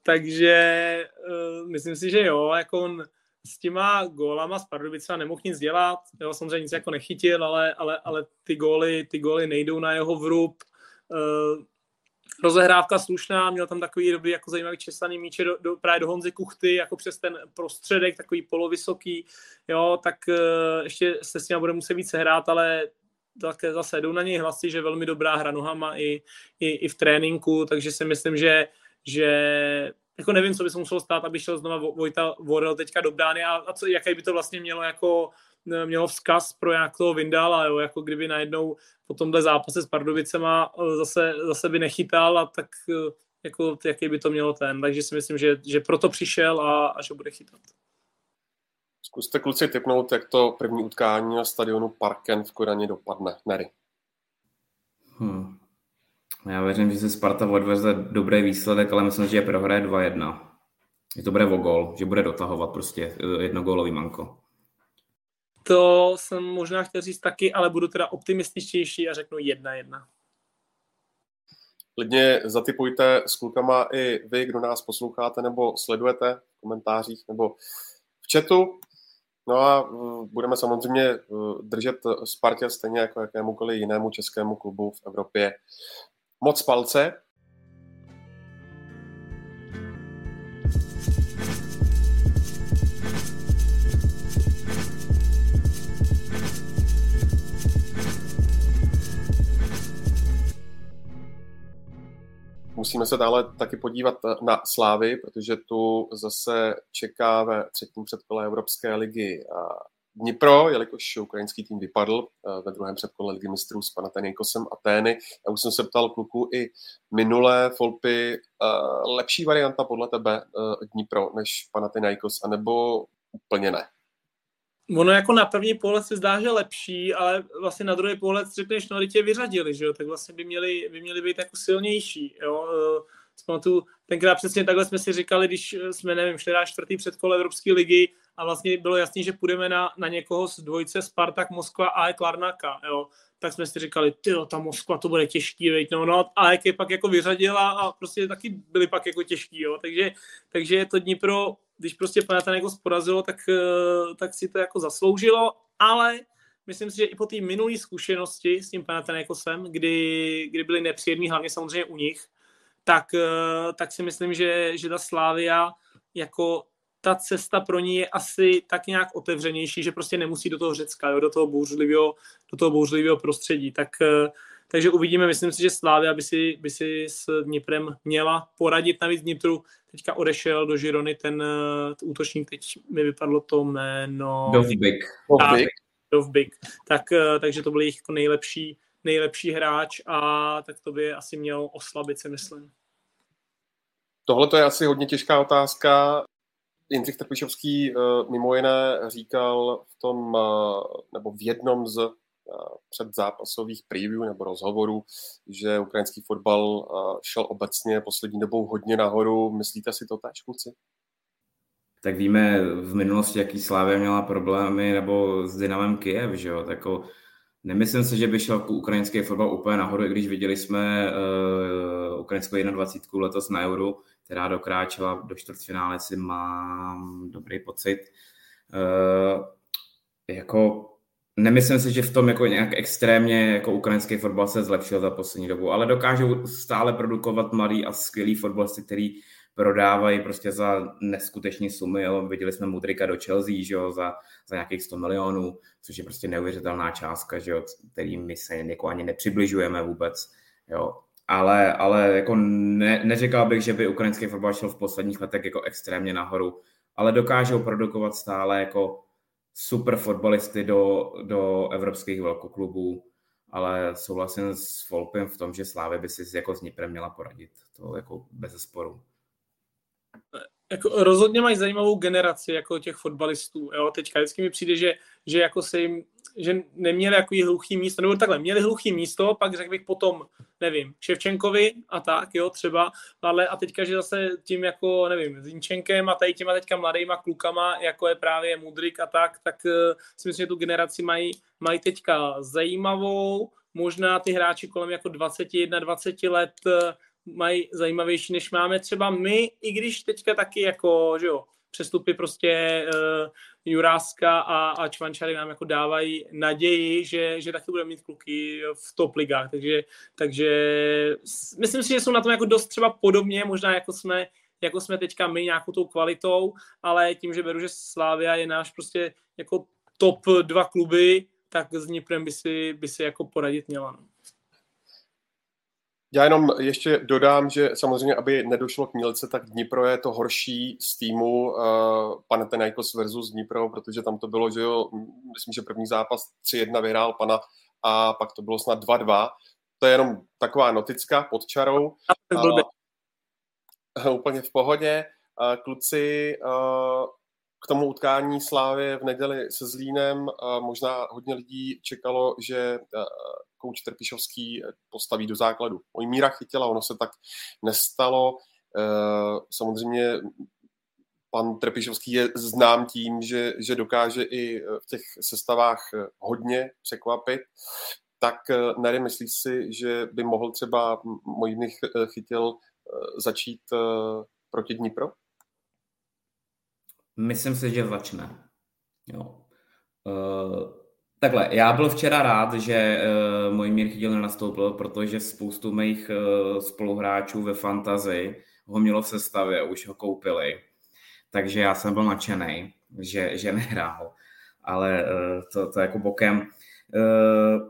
takže uh, myslím si, že jo, jako on s těma gólama z Pardubicova nemohl nic dělat, jo, samozřejmě nic jako nechytil, ale, ale, ale ty góly, ty góly nejdou na jeho vrub, uh, rozehrávka slušná, měl tam takový dobrý jako zajímavý česaný míče do, do, právě do Honzy Kuchty, jako přes ten prostředek, takový polovysoký, jo, tak uh, ještě se s ním bude muset více hrát, ale tak zase jdou na něj hlasy, že velmi dobrá hra nohama i, i, i v tréninku, takže si myslím, že, že jako nevím, co by se muselo stát, aby šel znova Vojta Vorel teďka do brány a, a co, jaký by to vlastně mělo jako mělo vzkaz pro nějak toho Vindala, jo, jako kdyby najednou po tomhle zápase s Pardubicema e, zase, zase by nechytal a tak e, jako, jaký by to mělo ten. Takže si myslím, že, že proto přišel a, a že bude chytat. Zkuste kluci typnout, jak to první utkání na stadionu Parken v Kodani dopadne. Nery. Hmm. Já věřím, že si Sparta odveze dobrý výsledek, ale myslím, že je prohraje 2-1. že to bude o gol, že bude dotahovat prostě jednogólový manko. To jsem možná chtěl říct taky, ale budu teda optimističtější a řeknu jedna jedna. Klidně zatypujte s klukama i vy, kdo nás posloucháte nebo sledujete v komentářích nebo v chatu. No a uh, budeme samozřejmě uh, držet Spartě stejně jako jakémukoliv jinému českému klubu v Evropě moc palce. Musíme se dále taky podívat na Slávy, protože tu zase čeká ve třetím předkole Evropské ligy Dnipro, jelikož ukrajinský tým vypadl ve druhém předkole ligy mistrů s Panathinaikosem Atény. Já už jsem se ptal kluku i minulé Folpy, lepší varianta podle tebe Dnipro než Panathinaikos, anebo úplně ne? Ono jako na první pohled se zdá, že lepší, ale vlastně na druhý pohled řekneš, no tě vyřadili, že jo, tak vlastně by měli, by měli být jako silnější, jo. Zpamatuju, tenkrát přesně takhle jsme si říkali, když jsme, nevím, šli čtvrtý předkole Evropské ligy a vlastně bylo jasné, že půjdeme na, na někoho z dvojce Spartak, Moskva a Klarnaka, jo. Tak jsme si říkali, ty ta Moskva, to bude těžký, veď, no, no, a jak je pak jako vyřadila a prostě taky byli pak jako těžký, jo. Takže, takže to Dnipro když prostě Panathinaikos porazilo, tak, eh, tak si to jako zasloužilo, ale myslím si, že i po té minulé zkušenosti s tím Panathinaikosem, kdy, kdy byli nepříjemní, hlavně samozřejmě u nich, tak, eh, tak si myslím, že, že ta Slávia jako ta cesta pro ní je asi tak nějak otevřenější, že prostě nemusí do toho Řecka, jo, do toho bouřlivého, do toho bouřlivého prostředí. Tak, eh, takže uvidíme, myslím si, že Slávia by si, by si s Dniprem měla poradit. Navíc Dnipru teďka odešel do Žirony ten uh, útočník, teď mi vypadlo to jméno... Dovbik. Dovbik. Tak, uh, takže to byl jejich jako nejlepší, nejlepší hráč a tak to by asi mělo oslabit, si myslím. Tohle to je asi hodně těžká otázka. Jindřich Trpišovský uh, mimo jiné říkal v tom, uh, nebo v jednom z předzápasových preview nebo rozhovorů, že ukrajinský fotbal šel obecně poslední dobou hodně nahoru. Myslíte si to též, kluci? Tak víme v minulosti, jaký Slávě měla problémy, nebo s Dynamem Kiev, že jo? Tak jako, nemyslím si, že by šel ukrajinský fotbal úplně nahoru, i když viděli jsme uh, ukrajinskou 21 letos na Euro, která dokráčela do čtvrtfinále, si mám dobrý pocit. Uh, jako Nemyslím si, že v tom jako nějak extrémně jako ukrajinský fotbal se zlepšil za poslední dobu, ale dokážou stále produkovat mladý a skvělý fotbalisty, který prodávají prostě za neskutečné sumy. Jo. Viděli jsme Mudrika do Chelsea že jo, za, za nějakých 100 milionů, což je prostě neuvěřitelná částka, že jo, který my se jako ani nepřibližujeme vůbec. Jo. Ale, ale jako ne, neříkal bych, že by ukrajinský fotbal šel v posledních letech jako extrémně nahoru, ale dokážou produkovat stále jako super fotbalisty do, do evropských velkoklubů, ale souhlasím s Volpem v tom, že Slávy by si jako s Niprem měla poradit. To jako bez sporu jako rozhodně mají zajímavou generaci jako těch fotbalistů. Jo? Teďka vždycky mi přijde, že, že jako se jim, že neměli jako hluchý místo, nebo takhle, měli hluchý místo, pak řekl bych potom, nevím, Ševčenkovi a tak, jo, třeba, ale a teďka, že zase tím jako, nevím, Zinčenkem a tady těma teďka mladýma klukama, jako je právě Mudrik a tak, tak uh, si myslím, že tu generaci mají, mají teďka zajímavou, možná ty hráči kolem jako 21, 20 let uh, mají zajímavější, než máme třeba my, i když teďka taky jako, že jo, přestupy prostě uh, Juráska a, a Čvančary nám jako dávají naději, že, že taky budeme mít kluky v top ligách, takže, takže myslím si, že jsou na tom jako dost třeba podobně, možná jako jsme, jako jsme teďka my nějakou tou kvalitou, ale tím, že beru, že Slávia je náš prostě jako top dva kluby, tak s Dniprem by si, by si jako poradit měla. No. Já jenom ještě dodám, že samozřejmě, aby nedošlo k Mílce, tak Dnipro je to horší z týmu uh, Panathinaikos versus Dnipro, protože tam to bylo, že jo, myslím, že první zápas 3-1 vyhrál Pana a pak to bylo snad 2-2. To je jenom taková notická pod čarou. Uh, úplně v pohodě. Uh, kluci, uh, k tomu utkání Slávy v neděli se Zlínem možná hodně lidí čekalo, že kouč Trpišovský postaví do základu. Oj míra chytila, ono se tak nestalo. Samozřejmě pan Trpišovský je znám tím, že, že dokáže i v těch sestavách hodně překvapit. Tak Nary, myslíš si, že by mohl třeba Mojmich chytil začít proti Dnipro? Myslím si, že začne. Jo. Uh, takhle, já byl včera rád, že uh, můj mír chytil nenastoupil, protože spoustu mých uh, spoluhráčů ve fantazi ho mělo v sestavě, už ho koupili. Takže já jsem byl nadšený, že, že nehrál. Ale uh, to, to jako bokem. Uh,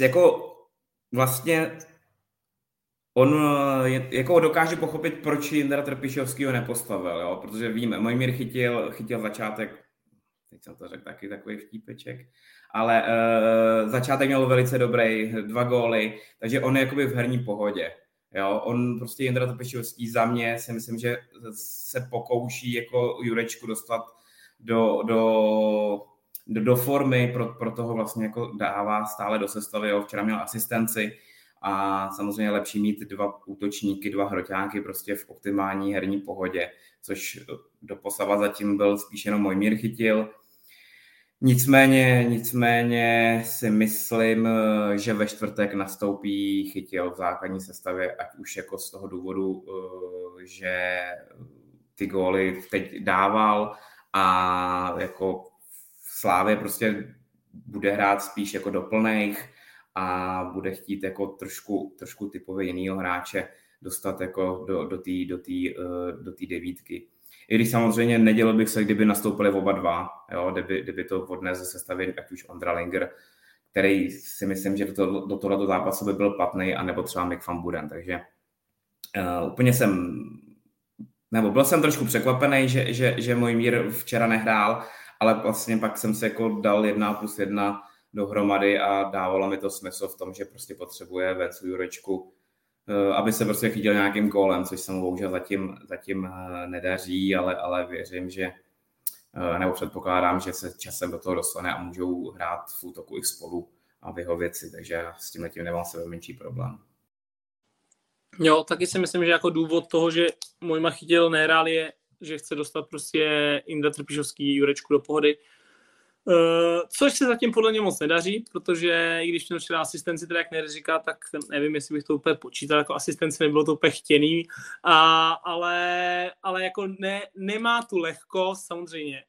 jako vlastně on je, jako dokáže pochopit, proč Jindra Trpišovský ho nepostavil, jo? protože víme, Mojmír chytil, chytil začátek, teď jsem to řekl taky takový vtípeček, ale uh, začátek měl velice dobrý, dva góly, takže on je jakoby v herní pohodě. Jo, on prostě Jindra Trpišovský za mě si myslím, že se pokouší jako Jurečku dostat do, do, do, do formy, pro, pro toho vlastně jako dává stále do sestavy, jo. včera měl asistenci, a samozřejmě je lepší mít dva útočníky, dva hroťáky prostě v optimální herní pohodě, což do posava zatím byl spíš jenom Mojmír chytil. Nicméně, nicméně si myslím, že ve čtvrtek nastoupí chytil v základní sestavě, ať už jako z toho důvodu, eh, že ty góly teď dával a jako v Slávě prostě bude hrát spíš jako doplných, a bude chtít jako trošku, trošku typově jinýho hráče dostat jako do, do té do tý, eh, do tý devítky. I když samozřejmě nedělal bych se, kdyby nastoupili oba dva, jo, kdyby, kdyby to odnes ze sestavy, ať už Ondra Linger, který si myslím, že do, to, do tohoto zápasu by byl platný, anebo třeba Mick Van Buren, takže uh, úplně jsem, nebo byl jsem trošku překvapený, že, že, že můj mír včera nehrál, ale vlastně pak jsem se jako dal jedna plus jedna dohromady a dávalo mi to smysl v tom, že prostě potřebuje Vencu Jurečku, eh, aby se prostě chytil nějakým gólem, což se mu bohužel zatím, zatím eh, nedaří, ale, ale věřím, že eh, nebo předpokládám, že se časem do toho dostane a můžou hrát v útoku i spolu a v jeho věci, takže s tím tím nemám sebe menší problém. Jo, taky si myslím, že jako důvod toho, že Mojma chytil nehrál je, že chce dostat prostě Indra Trpišovský Jurečku do pohody, což se zatím podle mě moc nedaří, protože i když měl včera asistenci, teda jak neříká, tak nevím, jestli bych to úplně počítal jako asistenci, nebylo to úplně chtěný, a, ale, ale jako ne, nemá tu lehkost, samozřejmě,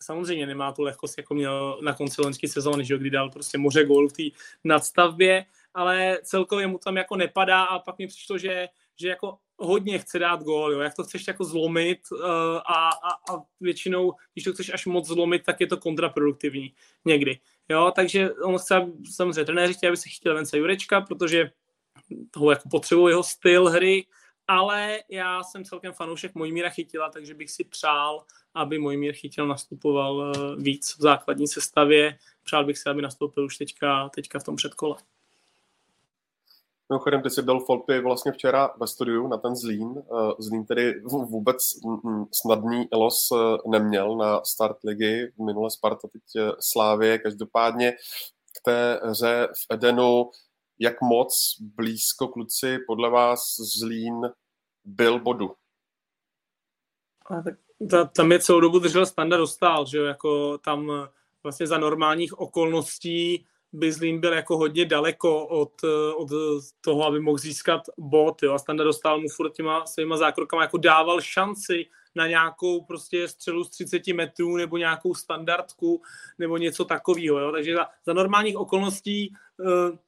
samozřejmě nemá tu lehkost, jako měl na konci loňské sezóny, že, kdy dal prostě moře gól v té nadstavbě, ale celkově mu tam jako nepadá a pak mi přišlo, že, že jako hodně chce dát gól, jo. jak to chceš jako zlomit uh, a, a, a většinou, když to chceš až moc zlomit, tak je to kontraproduktivní někdy. Jo, takže on chce, samozřejmě trenéři chtějí, aby se chytil Vence Jurečka, protože toho jako potřebuje jeho styl hry, ale já jsem celkem fanoušek Mojmíra Chytila, takže bych si přál, aby Mojmír Chytil nastupoval uh, víc v základní sestavě. Přál bych si, aby nastoupil už teďka, teďka v tom předkole. Mimochodem, ty jsi byl Folpy vlastně včera ve studiu na ten Zlín. Eh, Zlín tedy vůbec snadný los eh, neměl na start ligy. Minule Sparta, teď eh, Slávě. Každopádně k té hře v Edenu, jak moc blízko kluci podle vás Zlín byl bodu? A tak ta, tam je celou dobu držel standard dostal, že jo, jako tam vlastně za normálních okolností by Zlín byl jako hodně daleko od, od toho, aby mohl získat bod. Jo. A Standa dostal mu furt těma svýma zákrokama, jako dával šanci na nějakou prostě střelu z 30 metrů nebo nějakou standardku nebo něco takového. Jo. Takže za, za normálních okolností uh,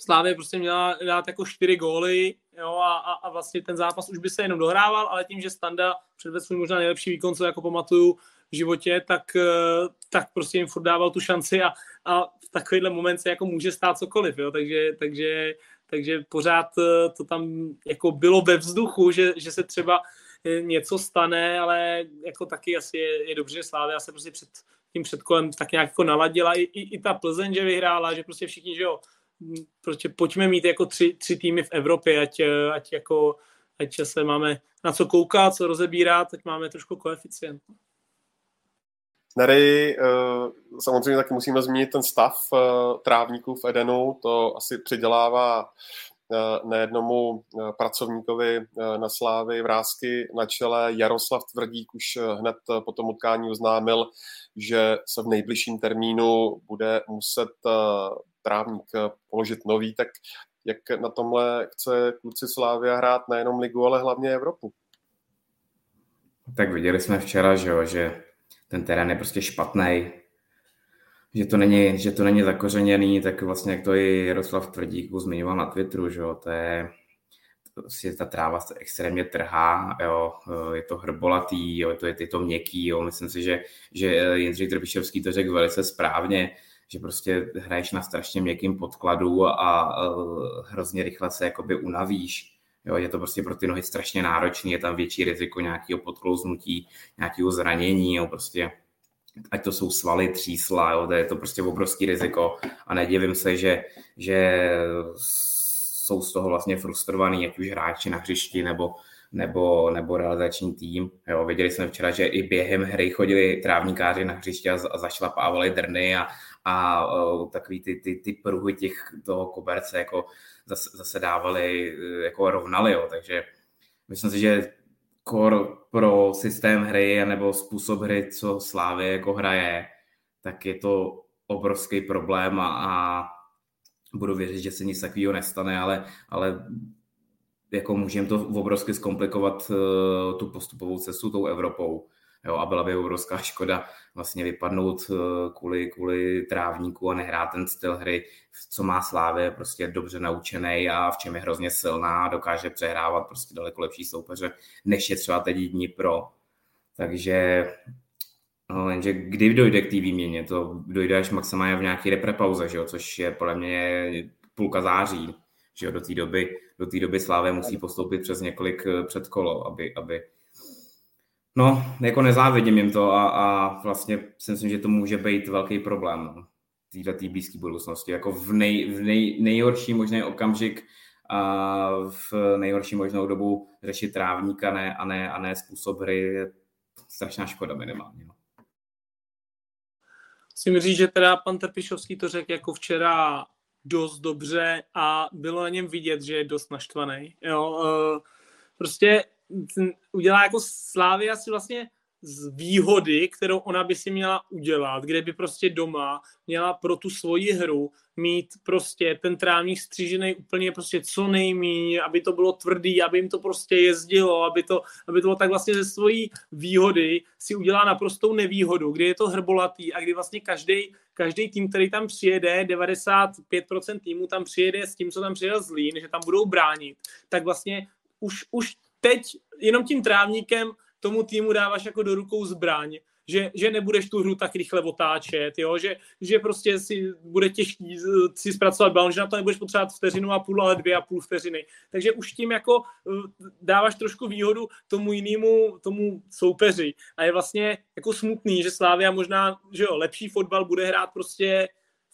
Slávě prostě měla dát jako čtyři góly jo, a, a, a, vlastně ten zápas už by se jenom dohrával, ale tím, že Standa předvedl svůj možná nejlepší výkon, co jako pamatuju životě, tak, eh, tak prostě jim furt dával tu šanci a, a v takovýhle moment se jako může stát cokoliv, jo, takže, takže, takže pořád eh, to tam jako bylo ve vzduchu, že, že se třeba eh, něco stane, ale jako taky asi je, je dobře, že Slávia se prostě před tím předkolem tak nějak jako naladila. I, i, i ta Plzeň, že vyhrála, že prostě všichni, že jo, prostě pojďme mít jako tři, tři týmy v Evropě, ať, ať jako ať se máme na co koukat, co rozebírat, ať máme trošku koeficient. Nery, eh, samozřejmě taky musíme zmínit ten stav eh, trávníků v Edenu, to asi přidělává nejednomu pracovníkovi na Slávy vrázky na čele. Jaroslav Tvrdík už hned po tom utkání oznámil, že se v nejbližším termínu bude muset trávník položit nový, tak jak na tomhle chce kluci Slávia hrát nejenom ligu, ale hlavně Evropu. Tak viděli jsme včera, že, že ten terén je prostě špatný, že to není, že to není zakořeněný, tak vlastně jak to i Jaroslav Tvrdík zmiňoval na Twitteru, že jo, to je, prostě ta tráva se extrémně trhá, jo, je to hrbolatý, jo, to je, je to měkký, jo, myslím si, že, že Jindřich Trbišovský to řekl velice správně, že prostě hraješ na strašně měkkým podkladu a, a hrozně rychle se jakoby unavíš. Jo, je to prostě pro ty nohy strašně náročné, je tam větší riziko nějakého podklouznutí, nějakého zranění, jo, prostě ať to jsou svaly, třísla, jo, to je to prostě obrovský riziko a nedivím se, že, že jsou z toho vlastně frustrovaný, ať už hráči na hřišti nebo, nebo, nebo realizační tým. Jo, viděli jsme včera, že i během hry chodili trávníkáři na hřiště a, a zašlapávali drny a, a uh, takový ty, ty, ty pruhy těch toho koberce jako zase, zase dávali, e, jako rovnali, jo. takže myslím si, že kor pro systém hry nebo způsob hry, co Slávy jako hraje, tak je to obrovský problém a, a budu věřit, že se nic takového nestane, ale, ale jako můžeme to obrovsky zkomplikovat uh, tu postupovou cestu tou Evropou. Jo, a byla by obrovská škoda vlastně vypadnout eh, kvůli, kvůli trávníku a nehrát ten styl hry, co má Slávě, prostě dobře naučený a v čem je hrozně silná, dokáže přehrávat prostě daleko lepší soupeře, než je třeba teď dní pro. Takže no, jenže kdy dojde k té výměně, to dojde až maximálně v nějaké reprepauze, že jo, což je podle mě půlka září, že jo, do té doby, do té doby Slávě musí postoupit přes několik eh, předkolo, aby, aby No, jako nezávidím jim to a, a vlastně si myslím, že to může být velký problém no, té blízké budoucnosti. Jako v, nej, v nej, nejhorší možný okamžik a v nejhorší možnou dobu řešit trávníka ne, a, ne, a ne způsob hry je strašná škoda minimálně. No. Musím říct, že teda pan Trpišovský to řekl jako včera dost dobře a bylo na něm vidět, že je dost naštvaný. Jo, uh, prostě udělá jako Slávia si vlastně z výhody, kterou ona by si měla udělat, kde by prostě doma měla pro tu svoji hru mít prostě ten trávník střížený úplně prostě co nejméně, aby to bylo tvrdý, aby jim to prostě jezdilo, aby to, aby to bylo tak vlastně ze svojí výhody si udělá naprostou nevýhodu, kdy je to hrbolatý a kdy vlastně každý každý tým, který tam přijede, 95% týmu tam přijede s tím, co tam přijel Zlín, že tam budou bránit, tak vlastně už, už teď jenom tím trávníkem tomu týmu dáváš jako do rukou zbraň, že, že nebudeš tu hru tak rychle otáčet, jo? Že, že prostě si bude těžký si zpracovat balon, že na to nebudeš potřebovat vteřinu a půl, ale dvě a půl vteřiny. Takže už tím jako eh, dáváš trošku výhodu tomu jinému, tomu soupeři. A je vlastně jako smutný, že Slávia možná, že jo, lepší fotbal bude hrát prostě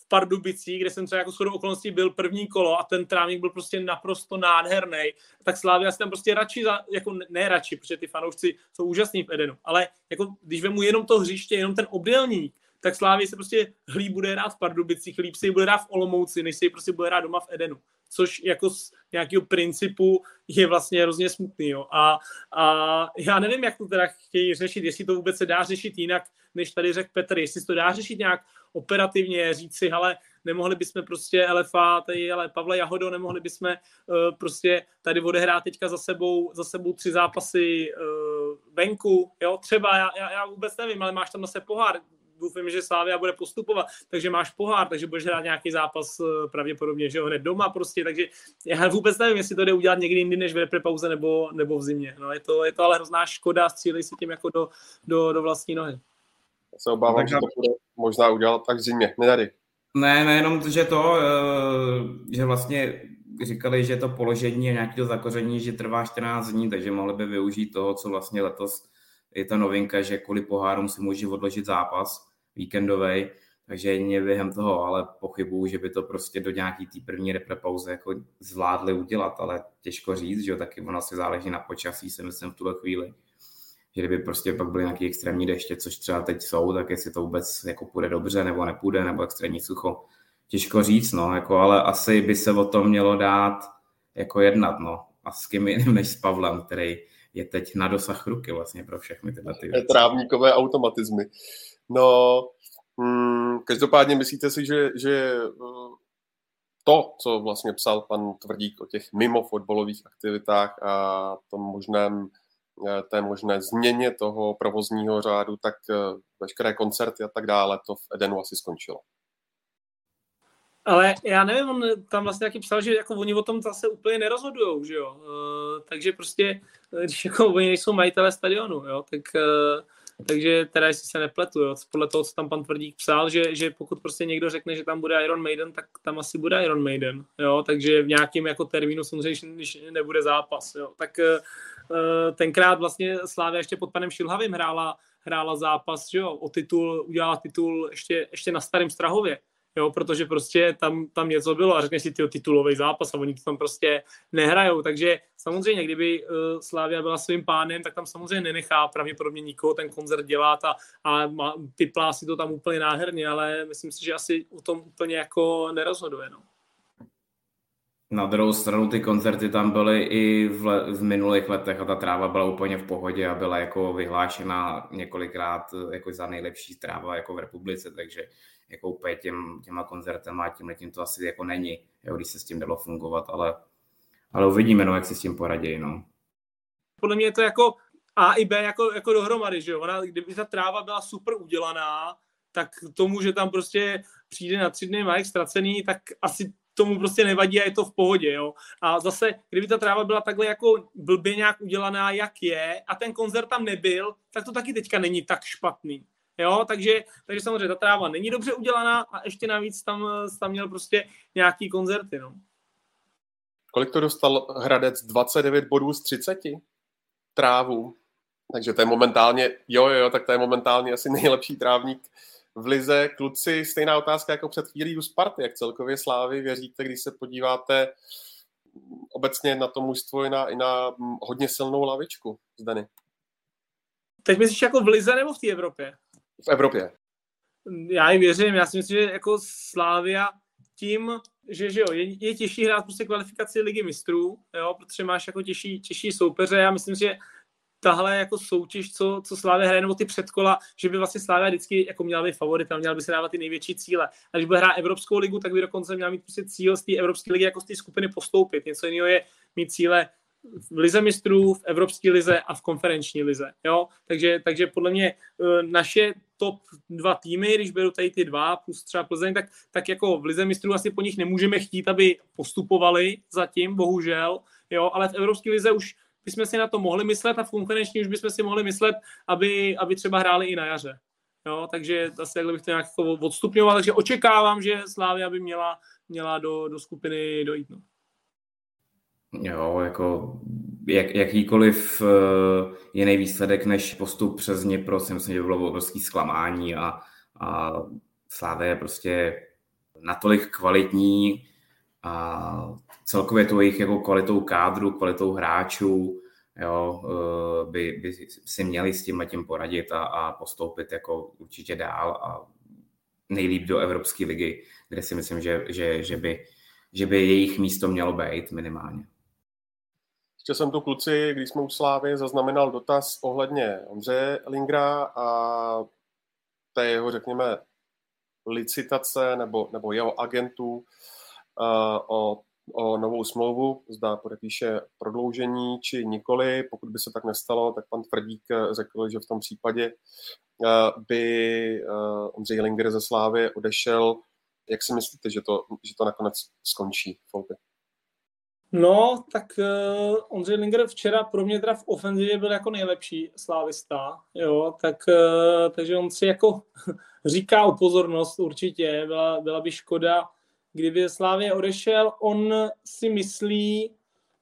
Pardubicích, kde jsem třeba jako shodou okolností byl první kolo a ten trávník byl prostě naprosto nádherný, tak Slávia si tam prostě radši, za, jako ne radši, protože ty fanoušci jsou úžasní v Edenu, ale jako když vemu jenom to hřiště, jenom ten obdélník, tak Slávě se prostě hlíb bude hrát v Pardubicích, líp si bude hrát v Olomouci, než si prostě bude hrát doma v Edenu. Což jako z nějakého principu je vlastně hrozně smutný. Jo. A, a, já nevím, jak to teda chtějí řešit, jestli to vůbec se dá řešit jinak, než tady řekl Petr, jestli to dá řešit nějak operativně, říct si, hele, nemohli bychom prostě LFA, tady, ale Pavle Jahodo, nemohli bychom uh, prostě tady odehrát teďka za sebou, za sebou tři zápasy uh, venku, jo, třeba, já, já, já vůbec nevím, ale máš tam zase pohár, doufám, že Slávia bude postupovat, takže máš pohár, takže budeš hrát nějaký zápas uh, pravděpodobně, že jo, hned doma prostě, takže já vůbec nevím, jestli to jde udělat někdy jindy než v repre nebo, nebo v zimě, no, je to, je to ale hrozná škoda, střílej si tím jako do, do, do vlastní nohy. Se obávám, tak že to bude možná udělat tak zimě. Nedary. Ne, nejenom, že to, eh, že vlastně říkali, že to položení a nějaké zakoření, že trvá 14 dní, takže mohli by využít toho, co vlastně letos je ta novinka, že kvůli pohárům si může odložit zápas víkendový, takže jedině během toho, ale pochybuju, že by to prostě do nějaký té první reprepauze jako zvládli udělat, ale těžko říct, že jo, taky ono si záleží na počasí, si myslím v tuhle chvíli že kdyby prostě pak byly nějaké extrémní deště, což třeba teď jsou, tak jestli to vůbec jako půjde dobře nebo nepůjde, nebo extrémní sucho, těžko říct, no, jako, ale asi by se o tom mělo dát jako jednat, no. A s kým jiným než s Pavlem, který je teď na dosah ruky vlastně pro všechny tyhle ty věci. Trávníkové automatizmy. No, hmm, každopádně myslíte si, že, že to, co vlastně psal pan Tvrdík o těch mimo fotbalových aktivitách a tom možném, eh, té možné změně toho provozního řádu, tak eh, veškeré koncerty a tak dále, to v Edenu asi skončilo. Ale já nevím, on tam vlastně taky psal, že jako oni o tom zase úplně nerozhodujou, že jo. Uh, takže prostě, když jako oni nejsou majitelé stadionu, jo, tak takže teda jestli se nepletu, jo, podle toho, co tam pan Tvrdík psal, že, že pokud prostě někdo řekne, že tam bude Iron Maiden, tak tam asi bude Iron Maiden, jo, takže v nějakém jako termínu samozřejmě, když nebude zápas, jo, tak uh, tenkrát vlastně Slávia ještě pod panem Šilhavým hrála, hrála zápas, že jo, o titul, udělala titul ještě, ještě na starém Strahově, jo, protože prostě tam, tam něco bylo a řekneš si ty titulový zápas a oni to tam prostě nehrajou, takže samozřejmě, kdyby uh, Slávia byla svým pánem, tak tam samozřejmě nenechá pravděpodobně nikoho ten koncert dělat a, a má, typlá si to tam úplně náherně, ale myslím si, že asi o tom úplně jako nerozhoduje, no. Na druhou stranu ty koncerty tam byly i v, le, v minulých letech a ta tráva byla úplně v pohodě a byla jako vyhlášena několikrát jako za nejlepší tráva jako v republice, takže jako úplně těm, těma koncertama a tím letím to asi jako není, jo, když se s tím dalo fungovat, ale, ale uvidíme, no, jak si s tím poradí, no. Podle mě je to jako A i B jako, jako dohromady, že jo, Ona, kdyby ta tráva byla super udělaná, tak tomu, že tam prostě přijde na tři dny Mike ztracený, tak asi tomu prostě nevadí a je to v pohodě, jo. A zase, kdyby ta tráva byla takhle jako blbě nějak udělaná, jak je, a ten koncert tam nebyl, tak to taky teďka není tak špatný. Jo, takže, takže samozřejmě ta tráva není dobře udělaná a ještě navíc tam, tam měl prostě nějaký koncerty, no. Kolik to dostal Hradec? 29 bodů z 30? Trávu. Takže to je momentálně, jo, jo, tak to je momentálně asi nejlepší trávník v Lize. Kluci, stejná otázka jako před chvílí u Sparty. Jak celkově Slávy věříte, když se podíváte obecně na to mužstvo i na, i na hodně silnou lavičku, Zdany? Teď myslíš jako v Lize nebo v té Evropě? v Evropě. Já ji věřím, já si myslím, že jako Slávia tím, že, že jo, je, je těžší hrát prostě kvalifikaci ligy mistrů, jo, protože máš jako těžší, těžší soupeře. Já myslím, že tahle jako soutěž, co, co Slávě hraje, nebo ty předkola, že by vlastně Slávě vždycky jako měla být favorit, a měla by se dávat ty největší cíle. A když bude hrát Evropskou ligu, tak by dokonce měla mít prostě cíl z té Evropské ligy jako z té skupiny postoupit. Něco jiného je mít cíle v lize mistrů, v evropské lize a v konferenční lize. Jo? Takže, takže podle mě eh, naše top dva týmy, když beru tady ty dva, plus třeba Plzeň, tak, tak jako v lize mistrů asi po nich nemůžeme chtít, aby postupovali zatím, bohužel, jo? ale v evropské lize už bychom si na to mohli myslet a v konferenční už bychom si mohli myslet, aby, aby třeba hráli i na jaře. Jo, takže asi takhle bych to nějak jako odstupňoval, takže očekávám, že Slávia by měla, měla do, do skupiny dojít. No. Jo, jako jak, jakýkoliv uh, jiný výsledek než postup přes Dněpro si myslím, že bylo obrovský zklamání a, a Slávě je prostě natolik kvalitní a celkově to jejich jako kvalitou kádru, kvalitou hráčů, jo, uh, by, by si měli s tím tím poradit a, a postoupit jako určitě dál a nejlíp do Evropské ligy, kde si myslím, že, že, že, by, že by jejich místo mělo být minimálně. Ještě jsem tu kluci, když jsme u Slávy, zaznamenal dotaz ohledně Ondřeje Lingra a té jeho, řekněme, licitace nebo, nebo jeho agentů uh, o, o novou smlouvu, zda podepíše prodloužení či nikoli. Pokud by se tak nestalo, tak pan Tvrdík řekl, že v tom případě uh, by uh, Ondřej Linger ze Slávy odešel. Jak si myslíte, že to, že to nakonec skončí, Folty? No, tak uh, Ondřej Linger včera pro mě teda v ofenzivě byl jako nejlepší slávista, jo, tak, uh, takže on si jako říká o pozornost určitě, byla, byla by škoda, kdyby Slávě odešel, on si myslí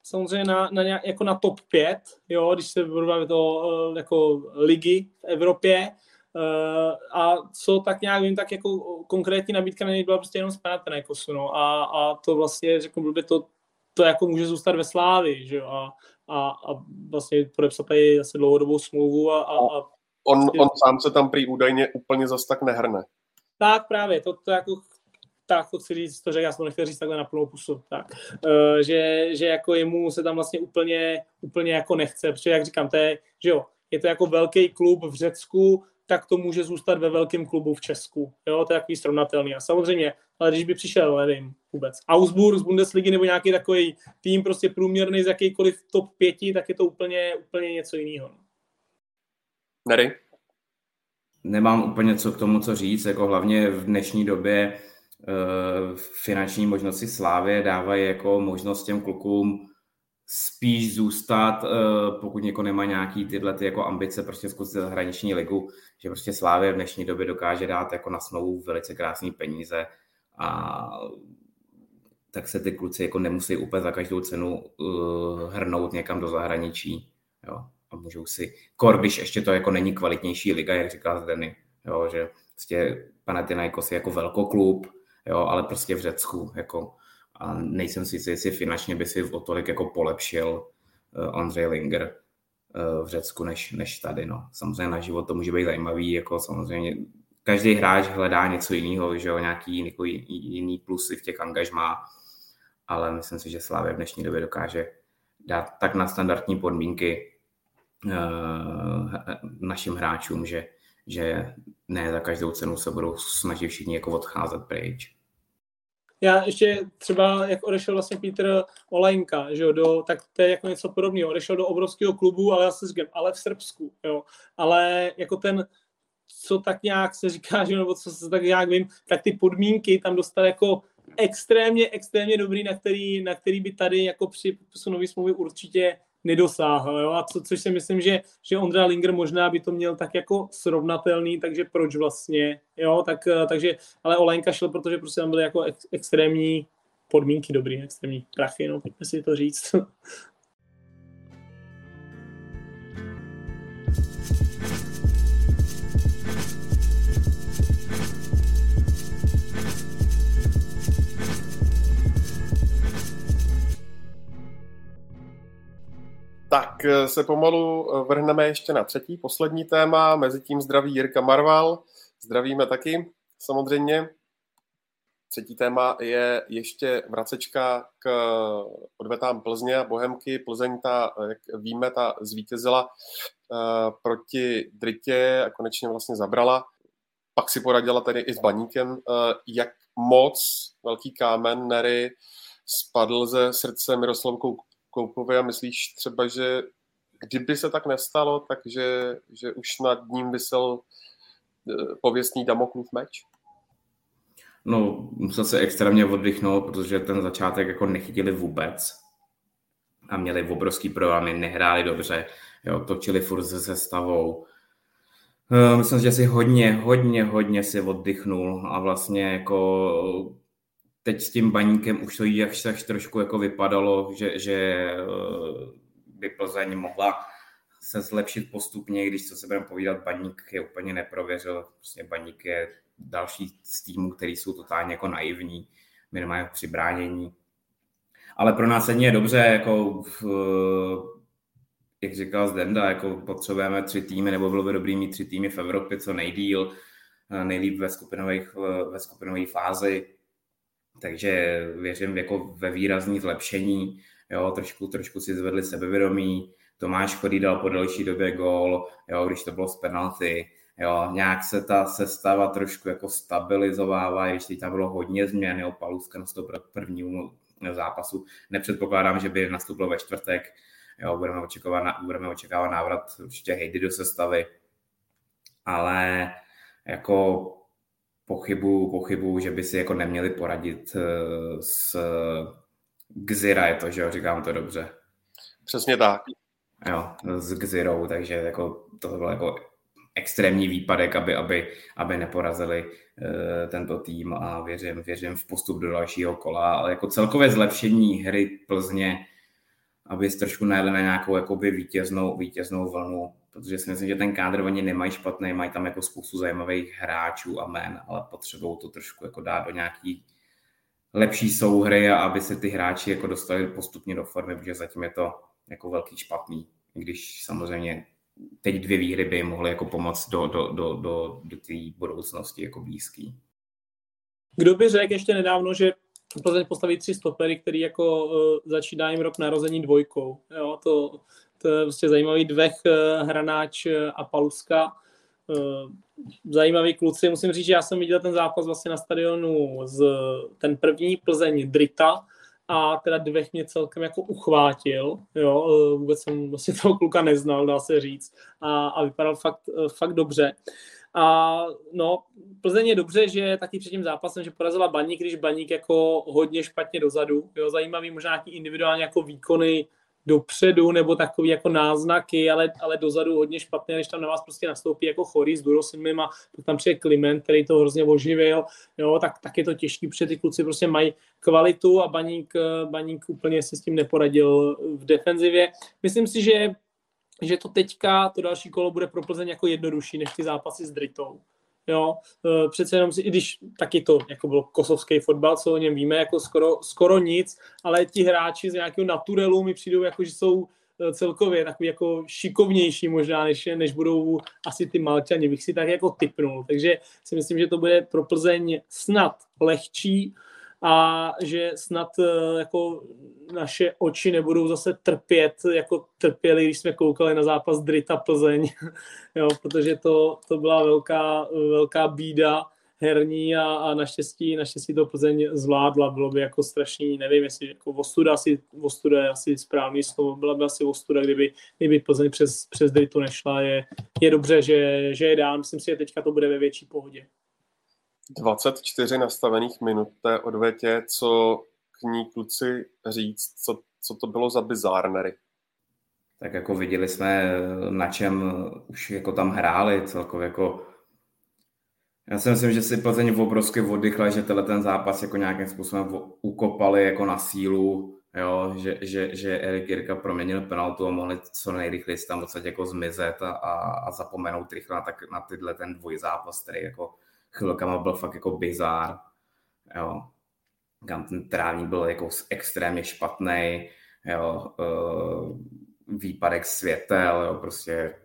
samozřejmě na, na nějak, jako na top 5, jo, když se budu to uh, jako ligy v Evropě, Uh, a co tak nějak vím, tak jako konkrétní nabídka na něj byla prostě jenom z Panathinaikosu, no. A, a to vlastně, řeknu blbě, to, to jako může zůstat ve Slávi, že jo, a, a, a vlastně podepsat tady asi dlouhodobou smlouvu a, a, a On, on sám se tam prý údajně úplně zas tak nehrne. Tak právě, to, to jako tak to chci říct, to, že já jsem to nechtěl říct takhle na plnou pusu, tak, uh, že, že jako jemu se tam vlastně úplně, úplně jako nechce, protože jak říkám, to je, že jo, je to jako velký klub v Řecku, tak to může zůstat ve velkém klubu v Česku. Jo, to je takový srovnatelný. A samozřejmě, ale když by přišel, nevím, vůbec, Augsburg z Bundesligy nebo nějaký takový tým prostě průměrný z jakýkoliv top pěti, tak je to úplně, úplně něco jiného. Nery? Nemám úplně co k tomu, co říct, jako hlavně v dnešní době finanční možnosti Slávy dávají jako možnost těm klukům spíš zůstat, eh, pokud někoho nemá nějaký tyhle ty jako ambice prostě zkusit zahraniční ligu, že prostě Slávě v dnešní době dokáže dát jako na smlouvu velice krásné peníze a tak se ty kluci jako nemusí úplně za každou cenu uh, hrnout někam do zahraničí. Jo. A můžou si, kor, když ještě to jako není kvalitnější liga, jak říká Zdeny, jo, že prostě Panathinaikos je jako velkoklub, jo, ale prostě v Řecku, jako a nejsem si jistý, jestli finančně by si o tolik jako polepšil uh, Andrej Linger uh, v Řecku než, než tady. No. Samozřejmě na život to může být zajímavý, jako samozřejmě každý hráč hledá něco jiného, že jo, nějaký jiný, jiný plusy v těch angažmá, ale myslím si, že Slávě v dnešní době dokáže dát tak na standardní podmínky uh, našim hráčům, že, že ne za každou cenu se budou snažit všichni jako odcházet pryč já ještě třeba, jak odešel vlastně Petr Olejnka, že jo, do, tak to je jako něco podobného. Odešel do obrovského klubu, ale já se říkám, ale v Srbsku, jo. Ale jako ten, co tak nějak se říká, že, nebo co se tak nějak vím, tak ty podmínky tam dostal jako extrémně, extrémně dobrý, na který, na který by tady jako při popisu nový smlouvy určitě nedosáhl. Jo? A co, což si myslím, že, že Ondra Linger možná by to měl tak jako srovnatelný, takže proč vlastně, jo, tak, eh, takže, ale Olejnka šel, protože prostě tam byly jako ex, extrémní podmínky dobrý, extrémní prachy, no, pojďme si to říct. Tak eh, se pomalu eh, vrhneme ještě na třetí, poslední téma. Mezitím zdraví Jirka Marval. Zdravíme taky, samozřejmě. Třetí téma je ještě vracečka k odvetám Plzně a Bohemky. Plzeň, ta, jak víme, ta zvítězila proti Dritě a konečně vlastně zabrala. Pak si poradila tedy i s Baníkem. Jak moc velký kámen Nery spadl ze srdce Miroslavu Koupovi a myslíš třeba, že kdyby se tak nestalo, takže že už nad ním vysel eh, pověstný Damoklův meč? No, musel se extrémně oddychnout, protože ten začátek jako nechytili vůbec a měli obrovský problémy, nehráli dobře, jo, točili furt se sestavou. Eh, myslím, že si hodně, hodně, hodně si oddychnul a vlastně jako teď s tím baníkem už to jak tak trošku jako vypadalo, že, že eh, by Plzeň mohla se zlepšit postupně, když co se budeme povídat, baník je úplně neprověřil. Prostě baník je další z týmů, který jsou totálně jako naivní, minimálně při bránění. Ale pro nás je dobře, jako v, jak říkal Zdenda, jako potřebujeme tři týmy, nebo bylo by dobrý mít tři týmy v Evropě co nejdíl, eh, nejlíp ve skupinové, ve skupinové fázi takže věřím jako ve výrazný zlepšení, jo, trošku, trošku si zvedli sebevědomí, Tomáš Chodý dal po delší době gól, jo, když to bylo z penalty, jo, nějak se ta sestava trošku jako stabilizovává, když teď tam bylo hodně změn, jo, Paluska nastoupil prvnímu zápasu, nepředpokládám, že by nastoupil ve čtvrtek, jo, budeme očekávat, budeme očekávat návrat určitě Hejdy do sestavy, ale jako pochybu, pochybu, že by si jako neměli poradit eh, s Gzira, je to, že jo, říkám to dobře. Přesně tak. Jo, s Gzirou, takže jako to byl jako extrémní výpadek, aby, aby, aby neporazili uh, tento tým a věřím, věřím v postup do dalšího kola, ale jako celkové zlepšení hry Plzně, aby trošku najeli na nějakou jakoby vítěznou, vítěznou vlnu, protože si myslím, že ten kádr oni nemají špatný, mají tam jako spoustu zajímavých hráčů a men, ale potřebují to trošku jako dát do nějaký lepší souhry a aby se ty hráči jako dostali postupně do formy, protože zatím je to jako velký špatný, když samozřejmě teď dvě výhry by mohly jako pomoct do, do, do, do, do té budoucnosti jako blízký. Kdo by řekl ještě nedávno, že Plzeň postaví tři stopery, který jako uh, začíná jim rok narození dvojkou. Jo, to, to je prostě zajímavý dvech uh, Hranáč a Paluska. Zajímavý kluci. Musím říct, že já jsem viděl ten zápas vlastně na stadionu z ten první Plzeň Drita, a teda dvech mě celkem jako uchvátil, jo, vůbec jsem vlastně toho kluka neznal, dá se říct, a, a vypadal fakt, fakt dobře. A no, Plzeň je dobře, že taky před tím zápasem, že porazila Baník, když Baník jako hodně špatně dozadu. Jo, zajímavý možná nějaký individuální jako výkony dopředu nebo takový jako náznaky, ale, ale dozadu hodně špatné, když tam na vás prostě nastoupí jako chorý s Durosinmem a pak tam přijde Kliment, který to hrozně oživil, jo, tak, tak je to těžký, protože ty kluci prostě mají kvalitu a Baník, Baník úplně se s tím neporadil v defenzivě. Myslím si, že že to teďka, to další kolo bude pro Plzeň jako jednodušší než ty zápasy s Dritou. Jo, e, přece jenom si, i když taky to jako byl kosovský fotbal, co o něm víme, jako skoro, skoro nic, ale ti hráči z nějakého naturelu mi přijdou jako, že jsou e, celkově takový jako šikovnější možná, než, než budou asi ty Malčani, bych si tak jako typnul. Takže si myslím, že to bude pro Plzeň snad lehčí, a že snad eh, jako naše oči nebudou zase trpět, jako trpěli, když jsme koukali na zápas Drita Plzeň, jo, protože to, to byla velká, velká bída herní a, a naštěstí, naštěstí to Plzeň zvládla, bylo by jako strašný, nevím, jestli jako Vostuda, asi, Vostuda je asi správný slovo, byla by asi Vostuda, kdyby, kdyby Plzeň přes, přes Dritu nešla, je, je dobře, že, že je dán, myslím si, že teďka to bude ve větší pohodě. 24 nastavených minut té odvětě, co k ní kluci říct, co, co to bylo za bizárnery. Tak jako viděli jsme, na čem už jako tam hráli, celkově jako já si myslím, že si Plzeň obrovsky oddychla, že tenhle ten zápas jako nějakým způsobem ukopali jako na sílu, jo, že, že, že Erik Jirka proměnil penaltu a mohli co nejrychleji tam docela jako zmizet a, a, a zapomenout rychle na, tak, na tyhle ten dvojzápas, který jako chvilkama byl fakt jako bizár. Jo. Kam ten trávník byl jako extrémně špatný, jo, uh, výpadek světel, jo, prostě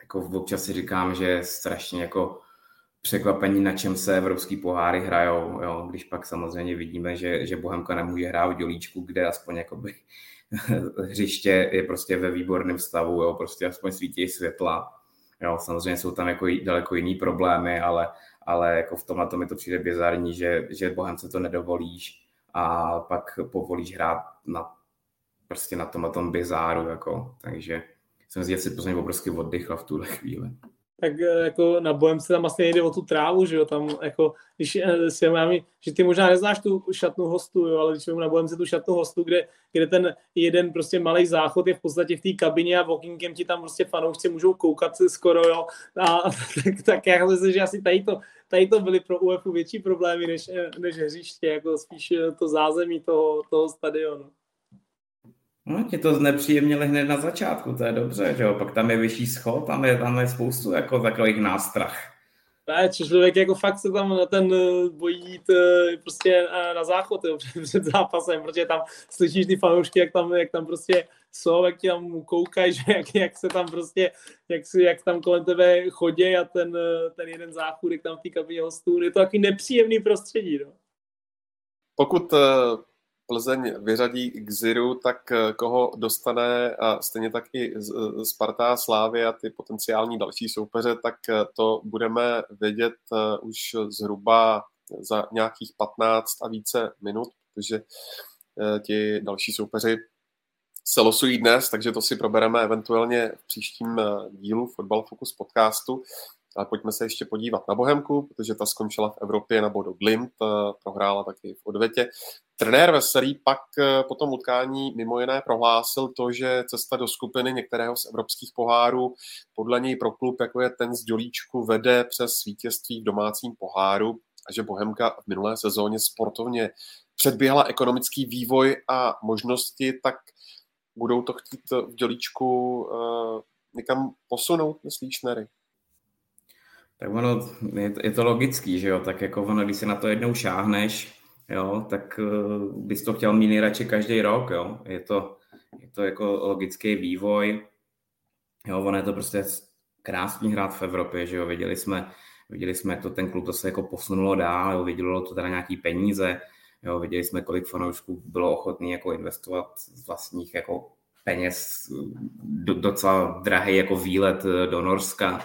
jako občas si říkám, že je strašně jako překvapení, na čem se evropský poháry hrajou, jo, když pak samozřejmě vidíme, že, že Bohemka nemůže hrát v dělíčku, kde aspoň jakoby hřiště je prostě ve výborném stavu, jo, prostě aspoň svítí světla. Jo, samozřejmě jsou tam jako daleko jiný problémy, ale, ale jako v tomhle to mi to přijde bizarní, že, že Bohemce to nedovolíš a pak povolíš hrát na, prostě na tomhle tom bizáru, jako, takže jsem si, že si Plzeň obrovsky oddychla v tuhle chvíli tak eh, jako na bojem se tam vlastně nejde o tu trávu, že jo, tam jako, když eh, si mám, že ty možná neznáš tu šatnu hostu, jo, ale když na bojem se tu šatnu hostu, kde, kde ten jeden prostě malý záchod je v podstatě v té kabině a walkingem ti tam prostě fanoušci můžou koukat skoro, jo, a tak, tak já myslím, že asi tady to, tady to byly pro UEFu větší problémy než, než hřiště, jako spíš to zázemí toho, toho stadionu. No, ti to znepříjemnili hned na začátku, to je dobře, že jo? Pak tam je vyšší schod, tam je, tam je spoustu jako takových nástrah. Ne, člověk jako fakt se tam na ten eh, bojí jít eh, prostě eh, na záchod jo, před zápasem, protože tam slyšíš ty fanoušky, jak tam, jak tam prostě jsou, jak ti tam koukají, že jak, jak se tam prostě, jak, si, jak tam kolem tebe chodí a ten, ten jeden záchůdek tam v té kabině hostů, je to takový nepříjemný prostředí, no. Pokud Plzeň vyřadí k Ziru, tak eh, koho dostane a stejně tak i Sparta, Slávy a ty potenciální další soupeře, tak eh, to budeme vědět eh, už zhruba za nějakých 15 a více minut, protože ti další soupeři se losují dnes, takže to si probereme eventuálně v příštím dílu Football Focus podcastu. Ale pojďme se ještě podívat na Bohemku, protože ta skončila v Evropě na bodu Glimt, prohrála taky v odvětě. Trenér Veselý pak eh, po tom utkání mimo jiné prohlásil to, že cesta do skupiny některého z evropských pohárů podle něj pro klub, jako je ten z Dělíčku, vede přes vítězství v domácím poháru a že Bohemka v minulé sezóně sportovně předběhla ekonomický vývoj a možnosti, tak budou to chtít v Dělíčku uh, někam posunout, myslíš, Nery? Tak ono, je to, je to logický, že jo, tak jako ono, když se na to jednou šáhneš, jo, tak uh, bys to chtěl mít nejradši každý rok, jo. Je to, je to jako logický vývoj, jo, ono je to prostě krásný hrát v Evropě, že jo, viděli jsme, Viděli jsme, jak to ten klub zase jako posunulo dál, jo, vidělo to teda nějaký peníze, jo, viděli jsme, kolik fanoušků bylo ochotný jako investovat z vlastních jako peněz do, docela drahý jako výlet do Norska,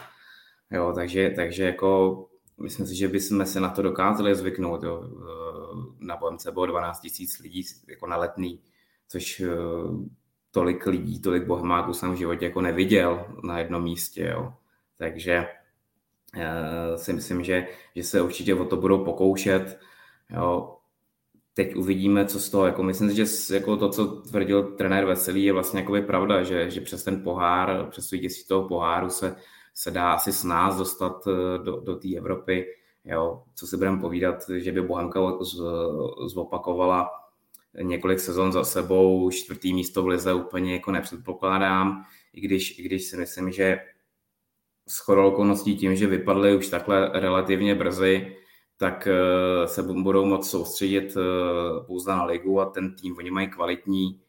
jo, takže, takže jako myslím si, že bychom se na to dokázali zvyknout, jo. na Bohemce bylo 12 000 lidí jako na letný, což eh, tolik lidí, tolik bohemáků jsem v životě jako neviděl na jednom místě, jo. Takže uh, si myslím, že, že se určitě o to budou pokoušet. Jo. Teď uvidíme, co z toho, jako myslím si, že jako to, co tvrdil trenér Veselý, je vlastně pravda, že, že přes ten pohár, přes vítězství toho poháru se, se dá asi s nás dostat eh, do, do té Evropy. Jo. Co si budeme povídat, že by Bohemka zopakovala několik sezon za sebou, čtvrtý místo v lize úplně jako nepředpokládám, i když, i když si myslím, že s chodou okolností tím, že vypadly už takhle relativně brzy, tak eh, se budou moct soustředit eh, pouze na ligu a ten tým, oni mají kvalitní,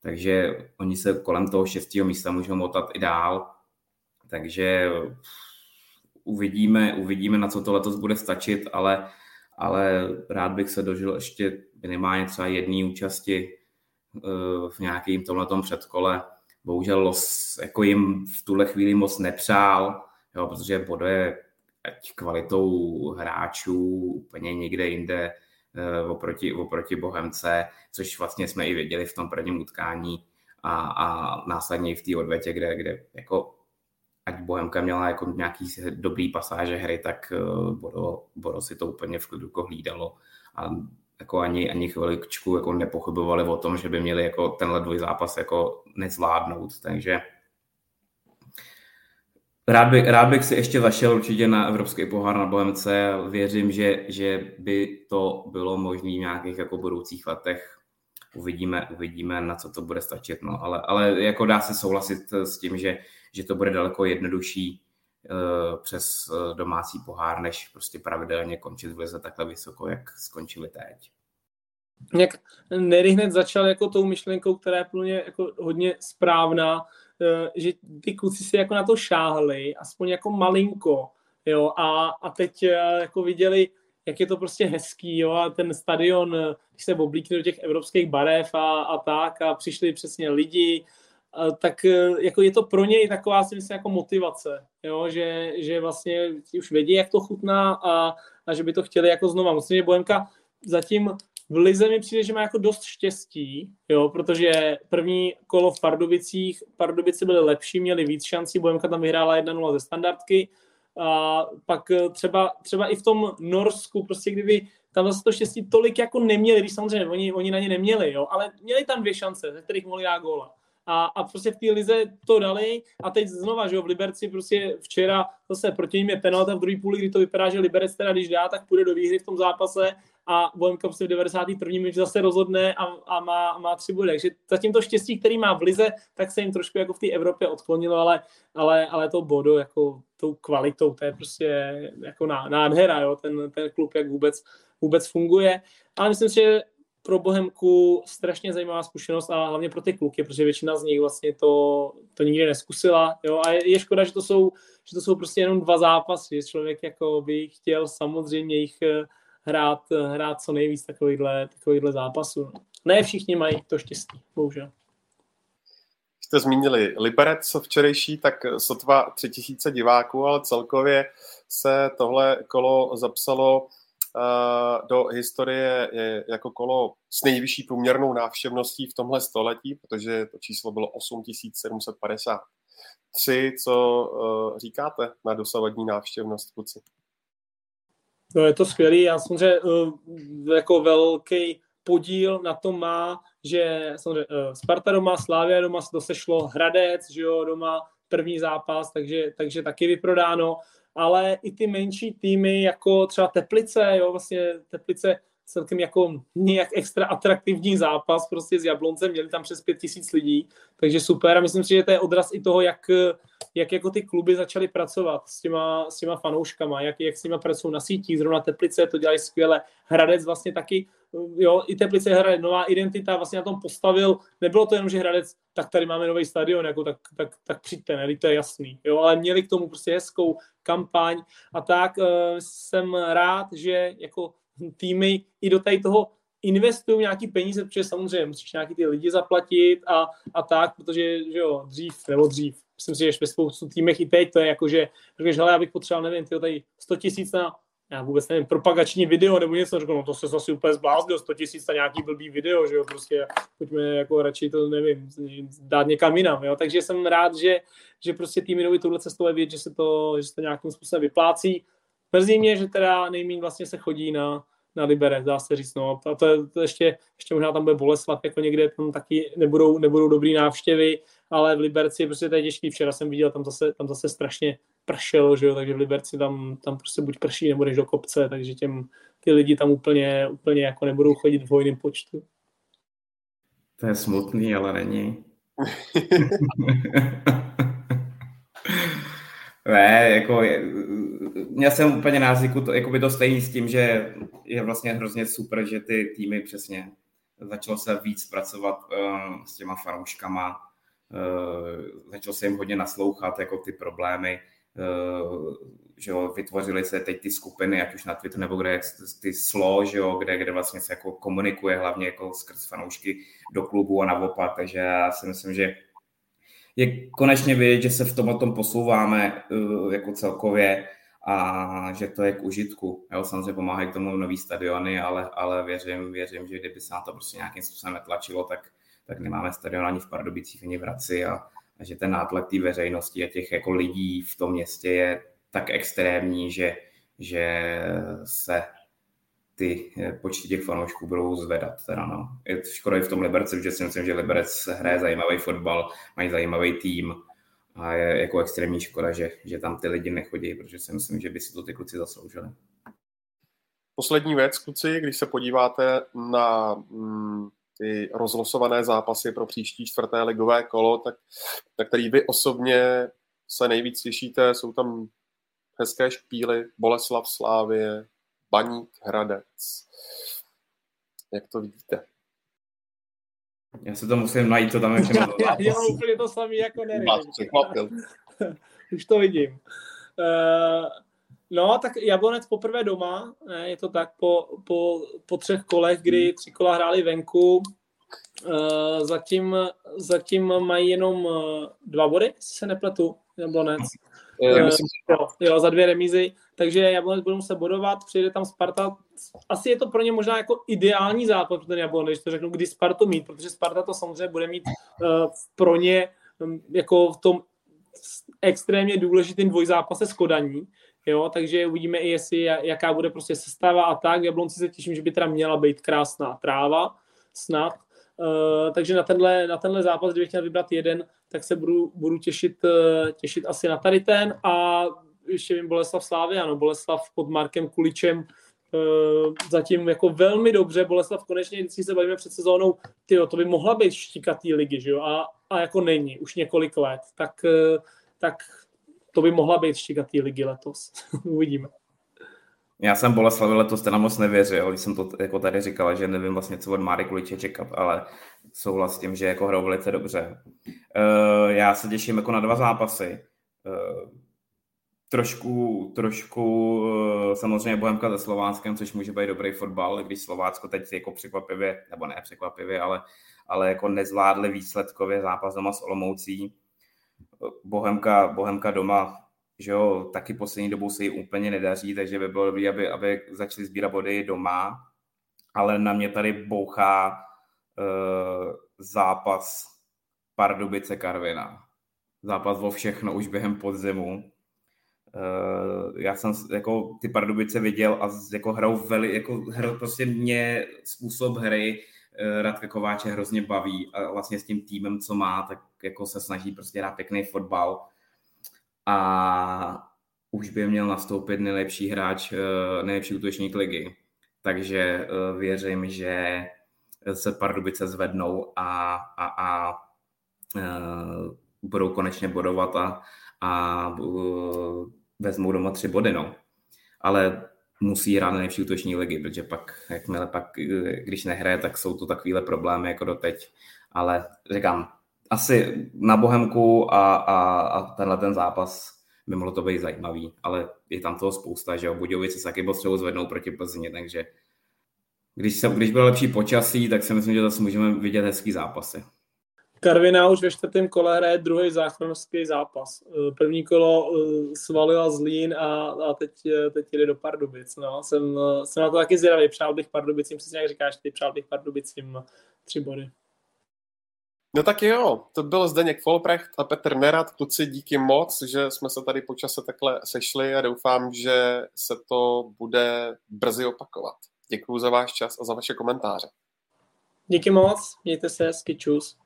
takže oni se kolem toho šestého místa můžou motat i dál. Takže uvidíme, uvidíme, na co to letos bude stačit, ale, ale rád bych se dožil ještě minimálně třeba jedné účasti eh, v nějakým tomhletom předkole. Bohužel los jako jim v tuhle chvíli moc nepřál, jo, protože Bodo je ať kvalitou hráčů úplně někde jinde uh, oproti, oproti Bohemce, což vlastně jsme i věděli v tom prvním utkání a, a následně i v té odvetě, kde, kde jako ať Bohemka měla jako nějaký dobrý pasáže hry, tak uh, Bodo, Bodo si to úplně v klidu hlídalo a jako ani, ani chviličku jako nepochybovali o tom, že by měli jako tenhle dvoj zápas jako nezvládnout, takže Rád, by, rád bych si ještě zašel určitě na Evropský pohár na Bohemce. Věřím, že, že by to bylo možné v nějakých jako budoucích letech. Uvidíme, uvidíme, na co to bude stačit. No. Ale, ale jako dá se souhlasit s tím, že, že to bude daleko jednodušší uh, přes uh, domácí pohár, než prostě pravidelně končit v lize takhle vysoko, jak skončili teď. Jak Nery hned začal jako tou myšlenkou, která je plně jako hodně správná, Eh, že ty kluci si jako na to šáhli, aspoň jako malinko, jo, a, a teď eh, jako viděli, jak je to prostě hezký, jo, a ten stadion, eh, když se oblíkne do těch evropských barev a, a tak, a přišli přesně lidi, a, tak jako je to pro něj taková si myslím jako motivace, jo, že, že vlastně už vědí, jak to chutná a, a že by to chtěli jako znova. Myslím, že Bohemka zatím v Lize mi přijde, že má jako dost štěstí, jo, protože první kolo v Pardubicích, Pardubice byly lepší, měli víc šancí, Bohemka tam vyhrála 1-0 ze standardky, a pak třeba, třeba i v tom Norsku, prostě kdyby tam zase to štěstí tolik jako neměli, když samozřejmě oni, oni na ně neměli, jo, ale měli tam dvě šance, ze kterých mohli dát góla. A, a prostě v té lize to dali a teď znova, že jo, v Liberci prostě včera zase proti ním je penalta v druhé půli, kdy to vypadá, že Liberec teda když dá, tak půjde do výhry v tom zápase a Bohemka prostě v 91. minutě zase rozhodne a, a má, má tři body. Takže zatím to štěstí, který má v lize, tak se jim trošku jako v té Evropě odklonilo, ale, ale, ale to bodo jako tou kvalitou, to je prostě jako nádhera, jo, ten, ten klub, jak vůbec, vůbec funguje. Ale myslím si, že pro Bohemku strašně zajímavá zkušenost a hlavně pro ty kluky, protože většina z nich vlastně to, to nikdy neskusila. Jo? A je, je škoda, že to, jsou, že to jsou prostě jenom dva zápasy, člověk jako by chtěl samozřejmě jich hrát, eh, hrát co nejvíc takovýchhle, takovýchhle zápasů. Ne všichni mají to štěstí, bohužel. Jste zmínili Liberec včerejší, tak sotva tři tisíce diváků, ale celkově se tohle kolo zapsalo do historie jako kolo s nejvyšší průměrnou návštěvností v tomhle století, protože to číslo bylo 8753. Co uh, říkáte na dosavadní návštěvnost, kluci? No je to skvělý, já samozřejmě uh, jako velký podíl na tom má, že samozřejmě, uh, Sparta doma, Slávia doma se to sešlo, Hradec, že jo, doma první zápas, takže, takže taky vyprodáno. Ale i ty menší týmy, jako třeba Teplice, jo, vlastně Teplice celkem jako nějak extra atraktivní zápas prostě s Jabloncem, měli tam přes pět tisíc lidí, takže super. A myslím si, že to je odraz i toho, jak, jak jako ty kluby začaly pracovat s těma, s těma fanouškama, jak, jak s nimi pracují na sítích, zrovna Teplice to dělají skvěle, Hradec vlastně taky jo, i Teplice hraje nová identita, vlastně na tom postavil, nebylo to jenom, že Hradec, tak tady máme nový stadion, jako tak, tak, tak přijďte, ne, to je jasný, jo, ale měli k tomu prostě hezkou kampaň. A tak uh, jsem rád, že jako týmy i do tady toho investují nějaký peníze, protože samozřejmě musíš nějaký ty lidi zaplatit a, a tak, protože že jo, dřív nebo dřív, myslím si, že ve spoustu týmech i teď to je jako, že řekneš, hele, já bych potřeboval, nevím, tyjo, tady 100 tisíc na já vůbec nevím, propagační video nebo něco, řekl, no to se zase úplně zbláznil, 100 tisíc na nějaký blbý video, že jo, prostě pojďme jako radši to, nevím, dát někam jinam, jo, takže jsem rád, že, že prostě týmy jdou touhle cestou vědět, že se to, že se to nějakým způsobem vyplácí. Mrzí mě, že teda nejméně vlastně se chodí na, na Liberec, dá se říct, no. A to, je, to ještě, ještě možná tam bude Boleslav, jako někde tam taky nebudou, nebudou dobrý návštěvy, ale v Liberci prostě to je těžký. Včera jsem viděl, tam zase, tam zase strašně pršelo, že jo, takže v Liberci tam, tam prostě buď prší, nebo jdeš do kopce, takže těm, ty lidi tam úplně, úplně jako nebudou chodit v hojném počtu. To je smutný, ale není. Ne, jako je, měl jsem úplně náziku to, jako by to stejný s tím, že je vlastně hrozně super, že ty týmy přesně začalo se víc pracovat uh, s těma fanouškama, uh, začalo se jim hodně naslouchat jako ty problémy, uh, že jo, vytvořily se teď ty skupiny, ať už na Twitter nebo kde ty slo, že jo, kde, kde vlastně se jako komunikuje hlavně jako skrz fanoušky do klubu a naopak, takže já si myslím, že je konečně vidět, že se v tom tom posouváme uh, jako celkově a že to je k užitku. Jo, samozřejmě pomáhají k tomu nový stadiony, ale, ale věřím, věřím, že kdyby se na to prostě nějakým způsobem netlačilo, tak, tak nemáme stadion ani v Pardubicích, ani v Hradci a, a že ten nátlak té veřejnosti a těch jako lidí v tom městě je tak extrémní, že, že se ty eh, počty těch fanoušků budou zvedat. Teda no. Je škoda i v tom Liberci, protože si myslím, že Liberec hraje zajímavý fotbal, mají zajímavý tým a je jako extrémní škoda, že, že tam ty lidi nechodí, protože si myslím, že by si to ty kluci zasloužili. Poslední věc, kluci, když se podíváte na mm, ty rozlosované zápasy pro příští čtvrté ligové kolo, tak, tak který vy osobně se nejvíc těšíte, jsou tam hezké špíly, Boleslav Slávie, Baník Hradec. Jak to vidíte? Já se to musím najít, co tam je já, já dělám úplně to samé jako nevím. Už to vidím. Uh, no, tak Jablonec poprvé doma, ne, je to tak po, po, po třech kolech, kdy tři kola hráli venku. Uh, zatím, zatím mají jenom uh, dva body, jestli se nepletu, Jablonec. Uh, myslím, jo, jo, za dvě remízy takže Jablonec bude muset bodovat, přijde tam Sparta. Asi je to pro ně možná jako ideální zápas pro ten Jablonec, když to řeknu, kdy Spartu mít, protože Sparta to samozřejmě bude mít uh, pro ně um, jako v tom extrémně důležitým dvojzápase s Kodaní, jo, takže uvidíme i jestli, jaká bude prostě sestava a tak. Jablonci se těším, že by teda měla být krásná tráva, snad. Uh, takže na tenhle, na tenhle zápas, kdybych chtěl vybrat jeden, tak se budu, budu těšit, uh, těšit asi na tady ten a ještě vím Boleslav Slávy, ano, Boleslav pod Markem Kuličem uh, zatím jako velmi dobře. Boleslav konečně, když se bavíme před sezónou, tyjo, to by mohla být štíkatý ligy, že jo? A, a jako není, už několik let. Tak, uh, tak to by mohla být štíkatý ligy letos. Uvidíme. Já jsem Boleslavi letos teda moc nevěřil, když jsem to jako tady říkala, že nevím vlastně, co od Máry Kuliče čekat, ale souhlas s tím, že jako hrajou velice dobře. Uh, já se těším jako na dva zápasy. Uh, trošku, trošku eh, samozřejmě Bohemka ze Slovánskem, což může být dobrý fotbal, když Slovácko teď jako překvapivě, nebo ne překvapivě, ale, ale jako nezvládli výsledkově zápas doma s Olomoucí. Bohemka, Bohemka doma, že jo, taky poslední dobou se jí úplně nedaří, takže by bylo dobré, aby, aby začali sbírat body doma, ale na mě tady bouchá uh, zápas Pardubice Karvina. Zápas o všechno už během podzimu já jsem jako ty Pardubice viděl a jako hrou veli, jako hr, prostě mě způsob hry uh, Radka Kováče hrozně baví a vlastně s tím týmem, co má, tak jako se snaží prostě hrát pěkný fotbal a už by měl nastoupit nejlepší hráč, uh, nejlepší útočník ligy. Takže věřím, že se Pardubice zvednou a, a, a budou konečně bodovat a, a vezmou doma tři body, no. Ale musí hrát nejlepší útoční ligy, protože pak, jakmile pak, když nehraje, tak jsou to takovéhle problémy jako doteď. Ale říkám, asi na Bohemku a, a, a tenhle ten zápas by mohlo to být zajímavý, ale je tam toho spousta, že jo, Budějovice se taky potřebují zvednout proti Plzni, takže když, se, když bude lepší počasí, tak si myslím, že zase můžeme vidět hezký zápasy. Karviná už ve čtvrtém kole hraje druhý záchranovský zápas. Eh, první kolo eh, svalila Zlín a, a teď, eh, teď jde do Pardubic. No. Jsem, jsem na to taky zvědavý. Přál bych Pardubicím, přesně jak říkáš, ty přál bych Pardubicím tři body. No tak jo, to byl Zdeněk Folprecht a Petr Nerad. Kluci, díky moc, že jsme se tady počase takhle sešli a doufám, že se to bude brzy opakovat. Děkuji za váš čas a za vaše komentáře. Díky moc, mějte se, hezky, čus.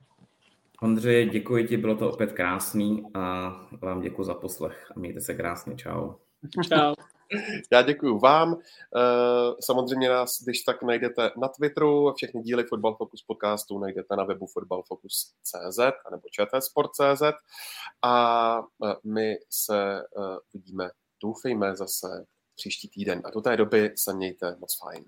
Ondřej, děkuji ti, bylo to opět krásný a vám děkuji za poslech a mějte se krásně, čau. Čau. Já děkuji vám. Eh, samozřejmě nás, když tak najdete na Twitteru, všechny díly Football Focus podcastu najdete na webu footballfocus.cz nebo čtsport.cz a eh, my se eh, vidíme, doufejme, zase příští týden. A do té doby se mějte moc fajn.